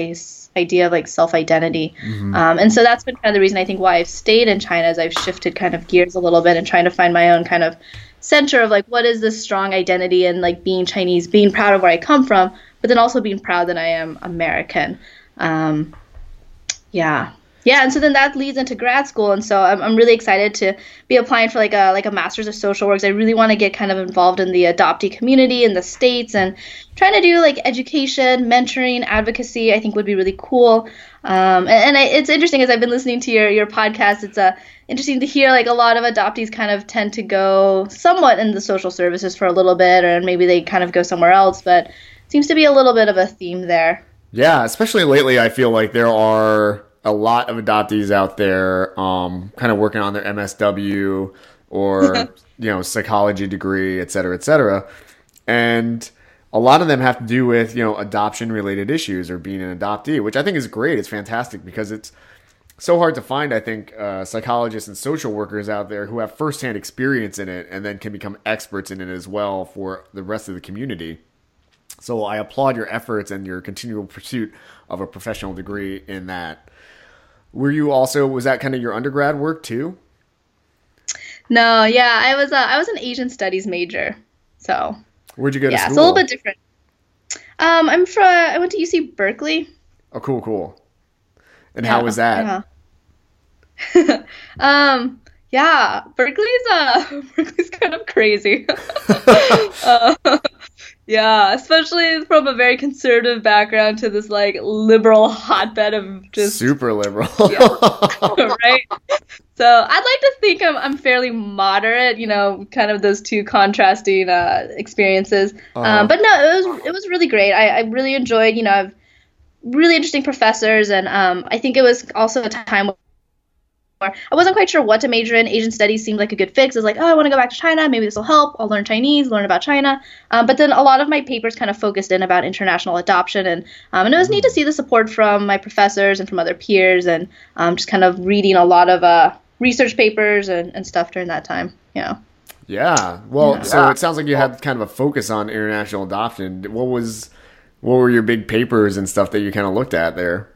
idea of like self identity mm-hmm. um, and so that's been kind of the reason i think why i've stayed in china is i've shifted kind of gears a little bit and trying to find my own kind of center of like what is this strong identity and like being chinese being proud of where i come from but then also being proud that i am american. Um, yeah yeah, and so then that leads into grad school, and so I'm, I'm really excited to be applying for like a like a master's of social works. I really want to get kind of involved in the adoptee community in the states and trying to do like education, mentoring, advocacy. I think would be really cool. Um, and, and I, it's interesting as I've been listening to your your podcast. It's uh, interesting to hear like a lot of adoptees kind of tend to go somewhat in the social services for a little bit, or maybe they kind of go somewhere else, but seems to be a little bit of a theme there. Yeah, especially lately, I feel like there are a lot of adoptees out there um, kind of working on their MSW or *laughs* you know psychology degree, et cetera, et cetera, and a lot of them have to do with you know adoption related issues or being an adoptee, which I think is great. It's fantastic because it's so hard to find. I think uh, psychologists and social workers out there who have firsthand experience in it and then can become experts in it as well for the rest of the community. So I applaud your efforts and your continual pursuit of a professional degree in that. Were you also was that kind of your undergrad work too? No, yeah, I was uh, I was an Asian studies major, so where'd you go yeah, to school? it's a little bit different. Um, I'm from I went to UC Berkeley. Oh, cool, cool. And yeah, how was that? Yeah. *laughs* um, yeah, Berkeley's uh *laughs* Berkeley's kind of crazy. *laughs* uh, yeah, especially from a very conservative background to this like liberal hotbed of just super liberal. yeah, *laughs* right. So I'd like to think I'm I'm fairly moderate. You know, kind of those two contrasting uh, experiences. Uh-huh. Um, but no, it was it was really great. I, I really enjoyed. You know, I've really interesting professors, and um, I think it was also a time I wasn't quite sure what to major in. Asian studies seemed like a good fix. I was like, oh, I want to go back to China. Maybe this will help. I'll learn Chinese, learn about China. Um, but then a lot of my papers kind of focused in about international adoption, and um, and it was neat to see the support from my professors and from other peers, and um, just kind of reading a lot of uh, research papers and, and stuff during that time. You know. Yeah. Well, yeah. so it sounds like you had kind of a focus on international adoption. What was, what were your big papers and stuff that you kind of looked at there?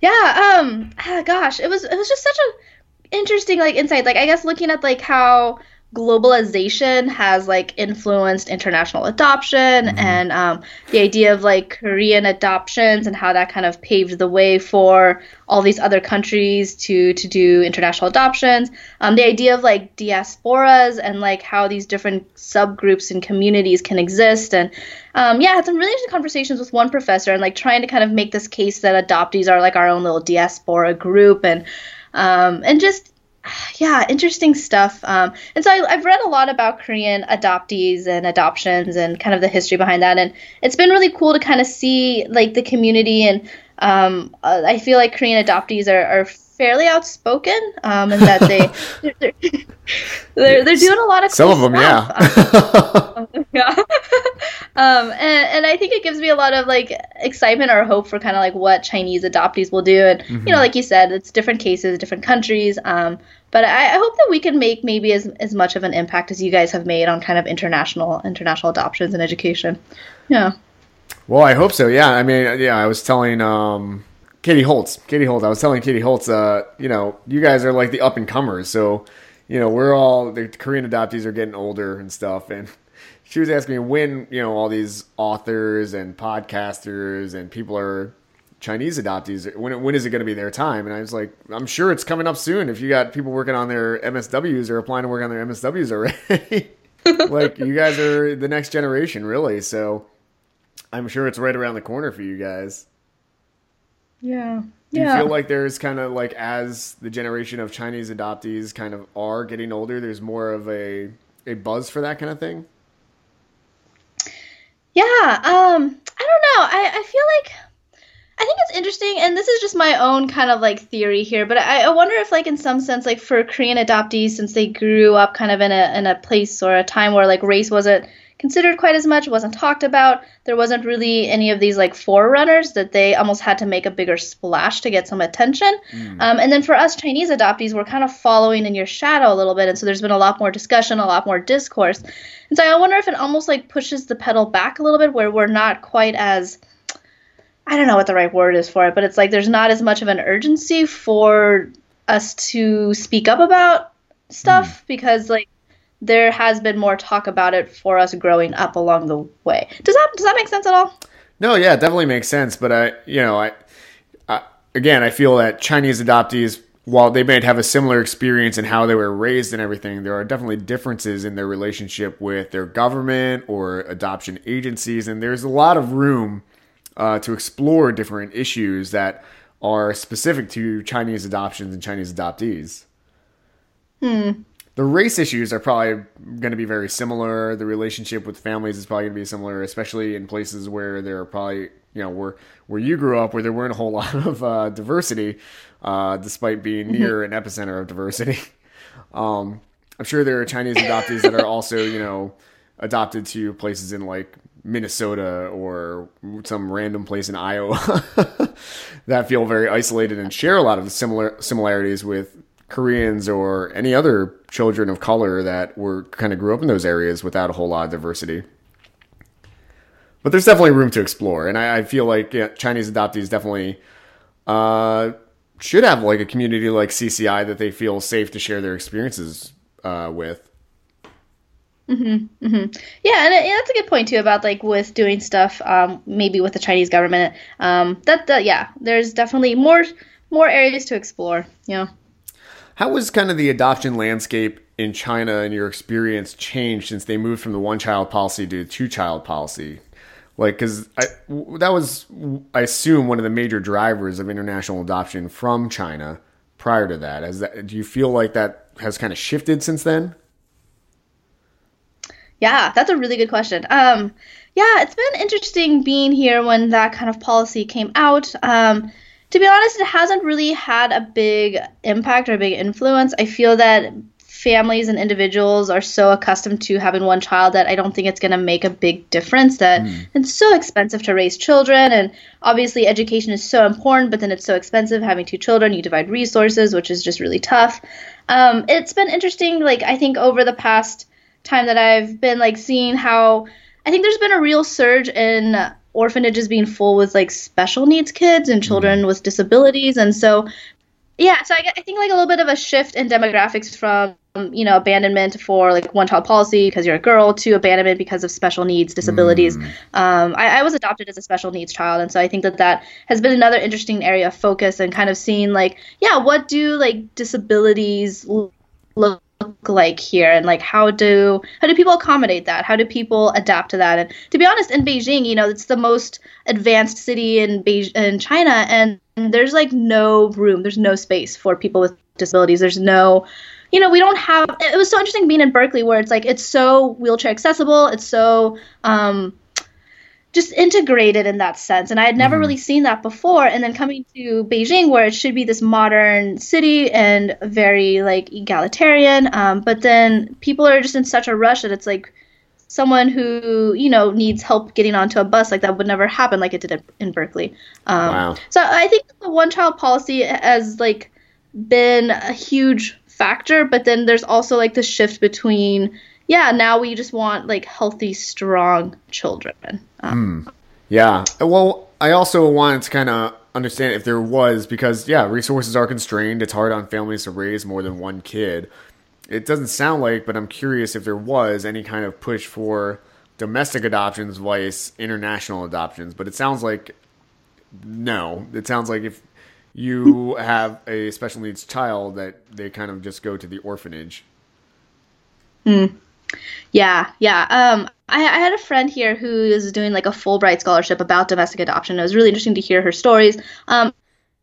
Yeah um ah, gosh it was it was just such a interesting like insight. Like i guess looking at like how globalization has like influenced international adoption mm-hmm. and um, the idea of like korean adoptions and how that kind of paved the way for all these other countries to to do international adoptions um, the idea of like diasporas and like how these different subgroups and communities can exist and um, yeah, I had some really interesting conversations with one professor and like trying to kind of make this case that adoptees are like our own little diaspora group and um, and just yeah, interesting stuff. Um, and so I, have read a lot about Korean adoptees and adoptions and kind of the history behind that. And it's been really cool to kind of see like the community. And um, uh, I feel like Korean adoptees are, are fairly outspoken um, and that they *laughs* they're, they're, they're, doing a lot of cool some of them stuff. yeah um, *laughs* yeah *laughs* um, and, and I think it gives me a lot of like excitement or hope for kind of like what Chinese adoptees will do and mm-hmm. you know like you said it's different cases different countries um, but I, I, hope that we can make maybe as, as much of an impact as you guys have made on kind of international international adoptions and education. Yeah. Well, I hope so. Yeah. I mean, yeah, I was telling um, Katie Holtz, Katie Holtz, I was telling Katie Holtz, uh, you know, you guys are like the up and comers. So, you know, we're all, the Korean adoptees are getting older and stuff. And *laughs* she was asking me when, you know, all these authors and podcasters and people are Chinese adoptees. When when is it going to be their time? And I was like, I'm sure it's coming up soon. If you got people working on their MSWs or applying to work on their MSWs already, *laughs* like you guys are the next generation, really. So I'm sure it's right around the corner for you guys. Yeah. Do yeah. you feel like there's kind of like as the generation of Chinese adoptees kind of are getting older, there's more of a a buzz for that kind of thing? Yeah. Um. I don't know. I I feel like I think it's interesting, and this is just my own kind of like theory here, but I, I, wonder if, like, in some sense, like for Korean adoptees, since they grew up kind of in a in a place or a time where like race wasn't considered quite as much, wasn't talked about, there wasn't really any of these like forerunners that they almost had to make a bigger splash to get some attention. Mm. Um, and then for us Chinese adoptees, we're kind of following in your shadow a little bit, and so there's been a lot more discussion, a lot more discourse, and so I wonder if it almost like pushes the pedal back a little bit, where we're not quite as I don't know what the right word is for it, but it's like there's not as much of an urgency for us to speak up about stuff mm. because like there has been more talk about it for us growing up along the way. Does that does that make sense at all? No, yeah, it definitely makes sense. But I, you know, I, I again, I feel that Chinese adoptees, while they might have a similar experience in how they were raised and everything, there are definitely differences in their relationship with their government or adoption agencies, and there's a lot of room uh, to explore different issues that are specific to Chinese adoptions and Chinese adoptees. Hmm. The race issues are probably going to be very similar. The relationship with families is probably going to be similar, especially in places where there are probably you know where where you grew up, where there weren't a whole *laughs* lot of uh, diversity, uh, despite being mm-hmm. near an epicenter of diversity. *laughs* Um, I'm sure there are Chinese adoptees that are also you know adopted to places in like Minnesota or some random place in Iowa *laughs* that feel very isolated and share a lot of similar similarities with Koreans or any other children of color that were kind of grew up in those areas without a whole lot of diversity. But there's definitely room to explore, and I, I feel like yeah, Chinese adoptees definitely uh, should have like a community like CCI that they feel safe to share their experiences uh, with. Mm-hmm, mm-hmm. Yeah, and, it, that's a good point too about like with doing stuff, um, maybe with the Chinese government. Um, that, that yeah, there's definitely more more areas to explore. Yeah. How was kind of the adoption landscape in China and your experience changed since they moved from the one child policy to the two child policy? Like, because that was, I assume, one of the major drivers of international adoption from China prior to that. That, do you feel like that has kind of shifted since then? Yeah, that's a really good question. Um, yeah, it's been interesting being here when that kind of policy came out. Um, to be honest, it hasn't really had a big impact or a big influence. I feel that families and individuals are so accustomed to having one child that I don't think it's going to make a big difference. That mm. it's so expensive to raise children, and obviously education is so important, but then it's so expensive having two children. You divide resources, which is just really tough. Um, it's been interesting, like I think over the past time that I've been like seeing how I think there's been a real surge in orphanages being full with like special needs kids and children mm. with disabilities and so yeah so I, I, think like a little bit of a shift in demographics from you know abandonment for like one child policy because you're a girl to abandonment because of special needs disabilities mm. um, I, I, was adopted as a special needs child and so i think that that has been another interesting area of focus and kind of seeing like yeah what do like disabilities look look like here? And like how do how do people accommodate that? How do people adapt to that? And to be honest in beijing you know it's the most advanced city in beijing in china and there's like no room there's no space for people with disabilities. There's no you know we don't have it was so interesting being in berkeley where it's like it's so wheelchair accessible it's so um just integrated in that sense. And I had never mm-hmm. really seen that before. And then coming to Beijing, where it should be this modern city and very like egalitarian, um, but then people are just in such a rush that it's like someone who you know needs help getting onto a bus like that would never happen like it did in Berkeley. Um, wow. So I think the one child policy has like been a huge factor, but then there's also like the shift between yeah, now we just want like healthy, strong children. Um, mm. Yeah. Well, I also wanted to kind of understand if there was because yeah, resources are constrained. It's hard on families to raise more than one kid. It doesn't sound like, but I'm curious if there was any kind of push for domestic adoptions vice international adoptions. But it sounds like no. It sounds like if you have a special needs child that they kind of just go to the orphanage. Hmm. Yeah, yeah. Um, I, I, had a friend here who is doing like a Fulbright scholarship about domestic adoption. It was really interesting to hear her stories. Um,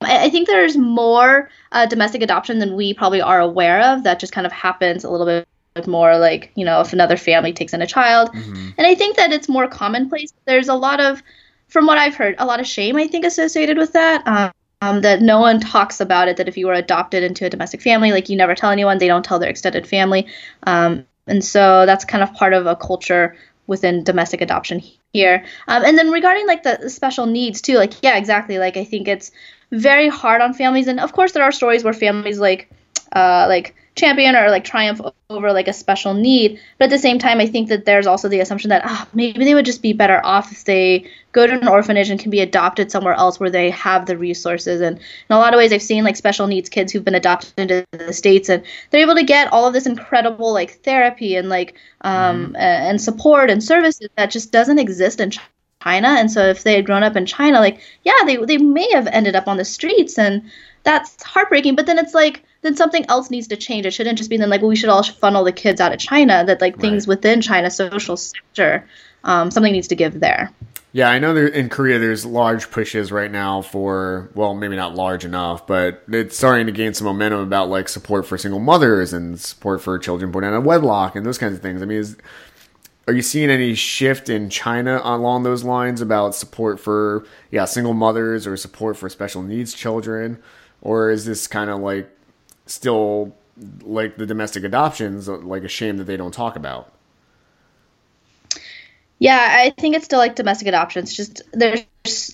I, I think there's more uh, domestic adoption than we probably are aware of. That just kind of happens a little bit more like you know if another family takes in a child, mm-hmm. and I think that it's more commonplace. There's a lot of, from what I've heard, a lot of shame I think associated with that. Um, um, that no one talks about it. That if you were adopted into a domestic family, like you never tell anyone, they don't tell their extended family. Um, and so that's kind of part of a culture within domestic adoption here. Um, and then regarding like the special needs too, like yeah, exactly. Like I think it's very hard on families, and of course there are stories where families like uh, like champion or like triumph over like a special need. But at the same time, I think that there's also the assumption that ah, maybe they would just be better off if they go to an orphanage and can be adopted somewhere else where they have the resources. And in a lot of ways, I've seen like special needs kids who've been adopted into the states and they're able to get all of this incredible like therapy and like um, mm. and support and services that just doesn't exist in China. And so if they had grown up in China, like yeah, they they may have ended up on the streets and that's heartbreaking. But then it's like then something else needs to change. It shouldn't just be then like well, we should all funnel the kids out of China. That like things right. within China's social sector, um, something needs to give there. Yeah, I know there, in Korea there's large pushes right now for well, maybe not large enough, but it's starting to gain some momentum about like support for single mothers and support for children born out of wedlock and those kinds of things. I mean, is, are you seeing any shift in China along those lines about support for yeah single mothers or support for special needs children, or is this kind of like still like the domestic adoptions like a shame that they don't talk about. Yeah i think it's still like domestic adoptions just there's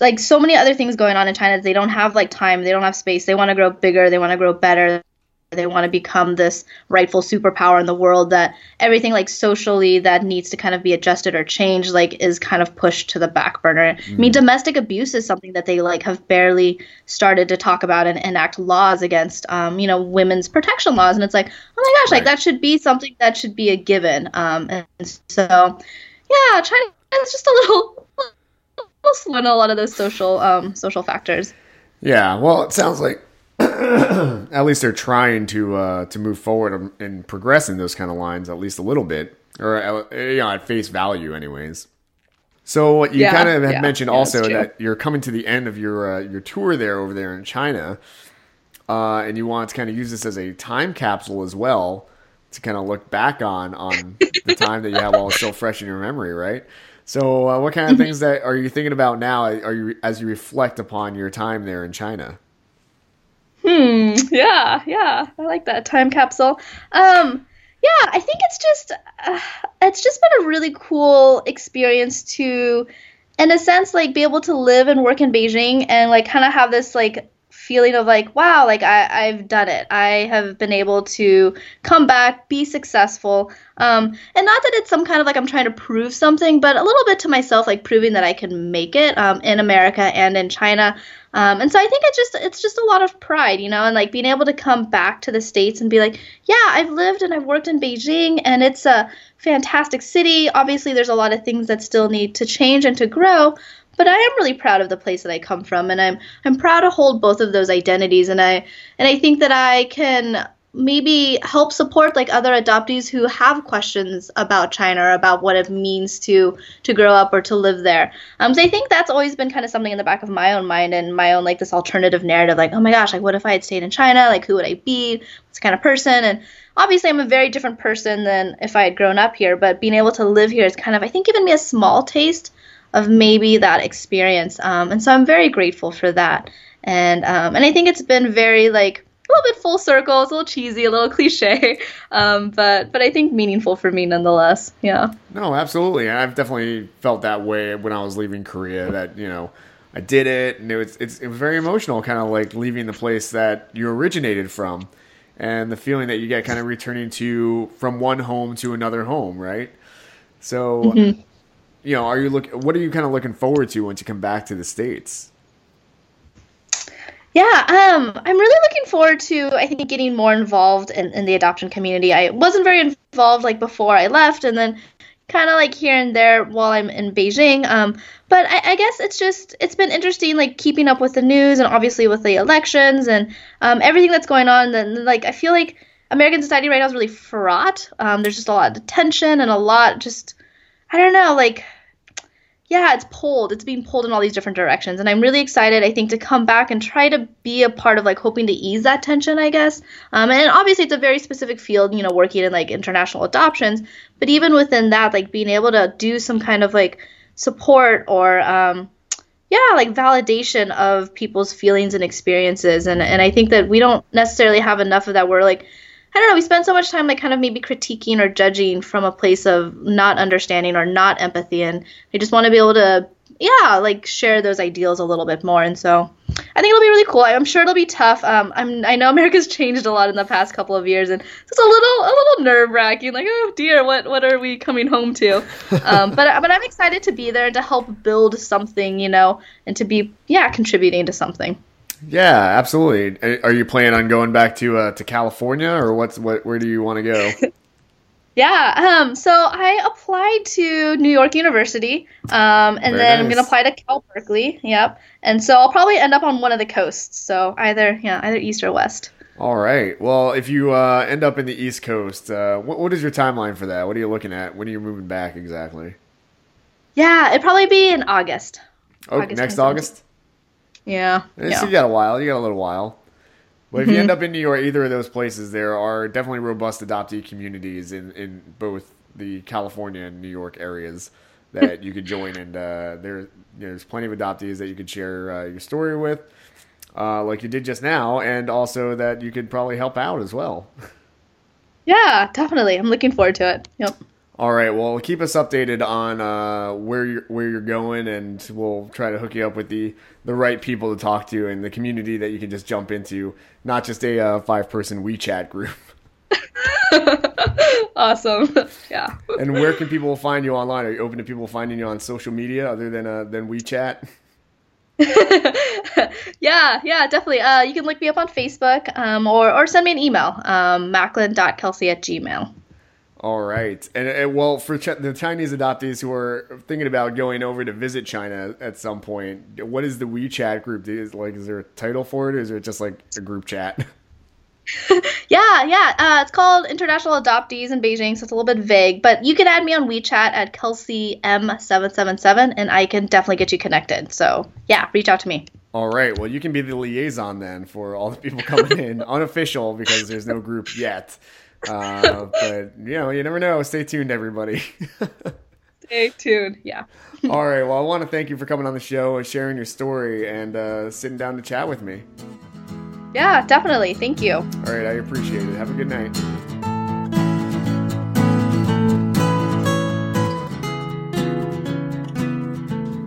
like so many other things going on in china they don't have like time. They don't have space. They want to grow bigger. They want to grow better they want to become this rightful superpower in the world that everything like socially that needs to kind of be adjusted or changed like is kind of pushed to the back burner. Mm. I mean, mm. domestic abuse is something that they like have barely started to talk about and enact laws against, um, you know, women's protection laws. And it's like, oh my gosh, right. like that should be something that should be a given. Um, and so, yeah, China is just a little, little slow in a lot of those social, um, social factors. Yeah, well, it sounds like *clears throat* at least they're trying to uh, to move forward and progress in those kind of lines at least a little bit, or uh, you know at face value, anyways. So you yeah, kind of had yeah, mentioned yeah, also that you're coming to the end of your uh, your tour there over there in China, uh, and you want to kind of use this as a time capsule as well to kind of look back on on the time that you have all still fresh in your memory, right? So, uh, what kind of things that are you thinking about now? Are you as you reflect upon your time there in China? Hmm. Yeah. Yeah. I like that time capsule. Um. Yeah. I think it's just uh, it's just been a really cool experience to, in a sense, like be able to live and work in Beijing and like kind of have this like feeling of like wow like I, i've done it i have been able to come back be successful um, and not that it's some kind of like i'm trying to prove something but a little bit to myself like proving that i can make it um, in america and in china um, and so I think it's just it's just a lot of pride, you know, and like being able to come back to the states and be like, yeah, I've lived and I've worked in Beijing, and it's a fantastic city. Obviously, there's a lot of things that still need to change and to grow, but I am really proud of the place that I come from, and I'm I'm proud to hold both of those identities, and I and I think that I can maybe help support like other adoptees who have questions about China or about what it means to to grow up or to live there. Um, so I think that's always been kind of something in the back of my own mind and my own like this alternative narrative, like oh my gosh, like what if I had stayed in China? Like who would I be? What's kind of person? And obviously I'm a very different person than if I had grown up here, but being able to live here is kind of I think given me a small taste of maybe that experience. Um, and so I'm very grateful for that. And um, and I think it's been very like little bit full circle. It's a little cheesy, a little *laughs* cliche, um, but but I think meaningful for me nonetheless. Yeah. No, absolutely. I've definitely felt that way when I was leaving Korea. That you know, I did it, and it was it's, it was very emotional, kind of like leaving the place that you originated from. and the feeling that you get kind of returning to from one home to another home, right? So, mm-hmm. you know, are you look? What are you kind of looking forward to once you come back to the states? Yeah, um, I'm really looking forward to I think getting more involved in, in the adoption community. I wasn't very involved like before I left, and then kind of like here and there while I'm in Beijing. Um, but I, I, guess it's just it's been interesting like keeping up with the news and obviously with the elections and um, everything that's going on. And like I feel like American society right now is really fraught. Um, there's just a lot of tension and a lot just I don't know like yeah, it's pulled. It's being pulled in all these different directions. And I'm really excited, I think, to come back and try to be a part of like hoping to ease that tension, I guess. Um, and obviously, it's a very specific field, you know, working in like international adoptions. But even within that, like being able to do some kind of like support or, um, yeah, like validation of people's feelings and experiences. And, and I think that we don't necessarily have enough of that. We're like, I don't know, we spend so much time like kind of maybe critiquing or judging from a place of not understanding or not empathy and I just want to be able to yeah, like share those ideals a little bit more. And so I think it'll be really cool. I'm sure it'll be tough. Um, I'm, I know *laughs* America's changed a lot in the past couple of years, and it's a little, a little nerve wracking. Like, oh dear, what, what are we coming home to? *laughs* Um, but, but I'm excited to be there and to help build something, you know, and to be, yeah, contributing to something. Yeah, absolutely. Are you planning on going back to uh, to California, or what's what? Where do you want to go? *laughs* yeah. Um. So I applied to New York University. Um. And Very then nice. I'm gonna apply to Cal Berkeley. Yep. And so I'll probably end up on one of the coasts. So either yeah, either east or west. All right. Well, if you uh, end up in the East Coast, uh, what, what is your timeline for that? What are you looking at? When are you moving back exactly? Yeah, it'd probably be in August. Oh, August next August. Yeah. yeah. you got a while. You got a little while. But if you end mm-hmm. up in New York, either of those places, there are definitely robust adoptee communities in, in both the California and New York areas that you could join. *laughs* And uh, there, there's plenty of adoptees that you could share uh, your story with, uh, like you did just now, and also that you could probably help out as well. *laughs* Yeah, definitely. I'm looking forward to it. Yep. All right. Well, keep us updated on uh, where you're where you're going, and we'll try to hook you up with the the right people to talk to and the community that you can just jump into, not just a uh, five person WeChat group. *laughs* awesome. *laughs* Yeah. and where can people find you online? Are you open to people finding you on social media other than uh, than WeChat? *laughs* yeah, yeah, definitely. Uh, you can look me up on Facebook um, or, or send me an email, um, macklin.kelsi at gmail. All right, and, and well, for Ch- the Chinese adoptees who are thinking about going over to visit China at some point, what is the WeChat group? Is like, is there a title for it, or is it just like a group chat? *laughs* *laughs* yeah, yeah. Uh, it's called International Adoptees in Beijing, so it's a little bit vague. But you can add me on WeChat at Kelsi M777, and I can definitely get you connected. So yeah, reach out to me. All right. Well, you can be the liaison then for all the people coming in, *laughs* unofficial because there's no group yet. Uh, but you know, you never know. Stay tuned, everybody. *laughs* Stay tuned. Yeah. All right. Well, I want to thank you for coming on the show and sharing your story and uh, sitting down to chat with me. Yeah, definitely. Thank you. All right. I appreciate it. Have a good night.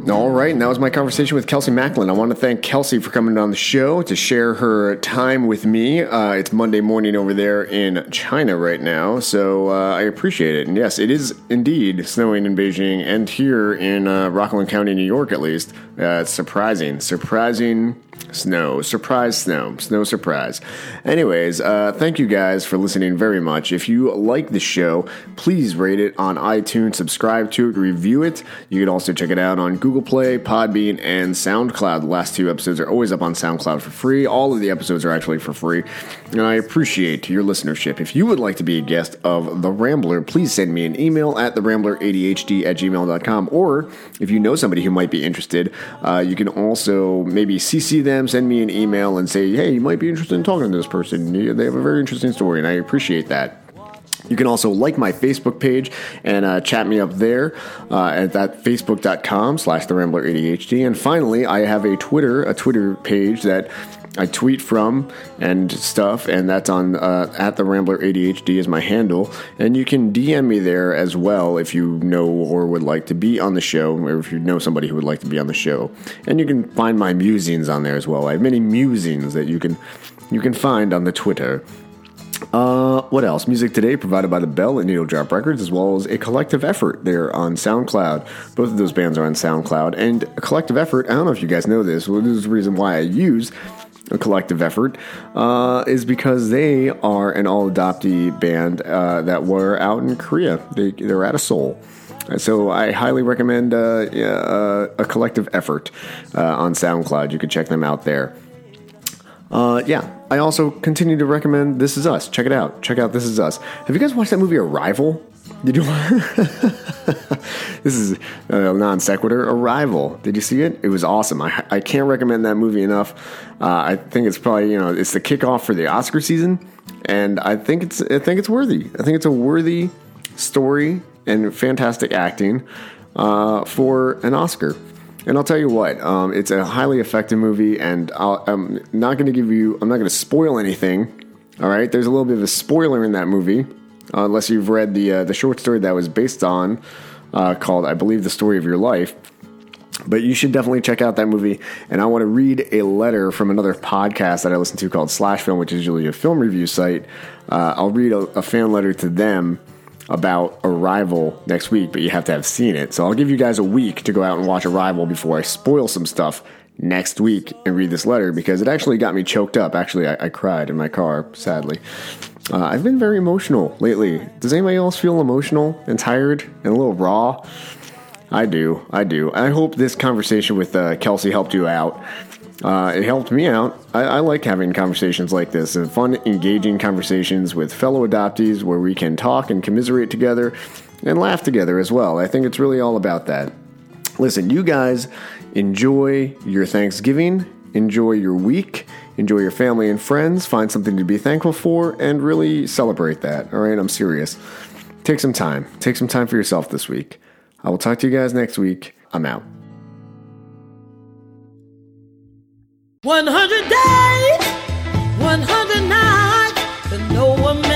All right, and that was my conversation with Kelsi Macklin. I want to thank Kelsi for coming on the show to share her time with me. Uh, it's Monday morning over there in China right now, so uh, I appreciate it. And yes, it is indeed snowing in Beijing and here in uh, Rockland County, New York, at least. Uh, it's surprising, surprising Snow. Surprise snow. Snow surprise. Anyways, uh, thank you guys for listening very much. If you like the show, please rate it on iTunes, subscribe to it, review it. You can also check it out on Google Play, Podbean, and SoundCloud. The last two episodes are always up on SoundCloud for free. All of the episodes are actually for free. And I appreciate your listenership. If you would like to be a guest of The Rambler, please send me an email at therambleradhd at gmail.com. Or if you know somebody who might be interested, uh, you can also maybe CC them, send me an email, and say, hey, you might be interested in talking to this person. They have a very interesting story, and I appreciate that. You can also like my Facebook page and uh, chat me up there uh, at that facebook.com slash the Rambler ADHD. And finally, I have a Twitter, a Twitter page that I tweet from and stuff, and that's on uh, at the Rambler ADHD is my handle, and you can DM me there as well if you know or would like to be on the show, or if you know somebody who would like to be on the show, and you can find my musings on there as well. I have many musings that you can you can find on the Twitter. Uh, what else? Music today provided by the Bell and Needle Drop Records, as well as a collective effort. They're on SoundCloud. Both of those bands are on SoundCloud. And a collective effort, I don't know if you guys know this, well, this is the reason why I use a collective effort, uh, is because they are an all adoptee band uh, that were out in Korea. They, they're out of Seoul. So I highly recommend uh, uh, a collective effort uh, on SoundCloud. You can check them out there. Uh, yeah, I also continue to recommend This Is Us. Check it out. Check out This Is Us. Have you guys watched that movie Arrival? Did you? *laughs* this is a non sequitur. Arrival. Did you see it? It was awesome. I, I can't recommend that movie enough. Uh, I think it's probably you know it's the kickoff for the Oscar season, and I think it's I think it's worthy. I think it's a worthy story and fantastic acting uh, for an Oscar. And I'll tell you what, um, it's a highly effective movie, and i am not going to give you, I'm not going to spoil anything. All right, there's a little bit of a spoiler in that movie, uh, unless you've read the uh, the short story that was based on, uh, called I believe the story of your life. But you should definitely check out that movie. And I want to read a letter from another podcast that I listen to called Slash Film, which is usually a film review site. Uh, I'll read a, a fan letter to them about Arrival next week, but you have to have seen it. So I'll give you guys a week to go out and watch Arrival before I spoil some stuff next week and read this letter because it actually got me choked up. Actually, I, I cried in my car, sadly. Uh, I've been very emotional lately. Does anybody else feel emotional and tired and a little raw? I do. I do. I hope this conversation with uh, Kelsi helped you out. Uh, it helped me out. I, I, like having conversations like this and fun, engaging conversations with fellow adoptees where we can talk and commiserate together and laugh together as well. I think it's really all about that. Listen, you guys enjoy your Thanksgiving, enjoy your week, enjoy your family and friends, find something to be thankful for, and really celebrate that. All right, I'm serious. Take some time. Take some time for yourself this week. I will talk to you guys next week. I'm out. 100 days, 100 nights, but no one.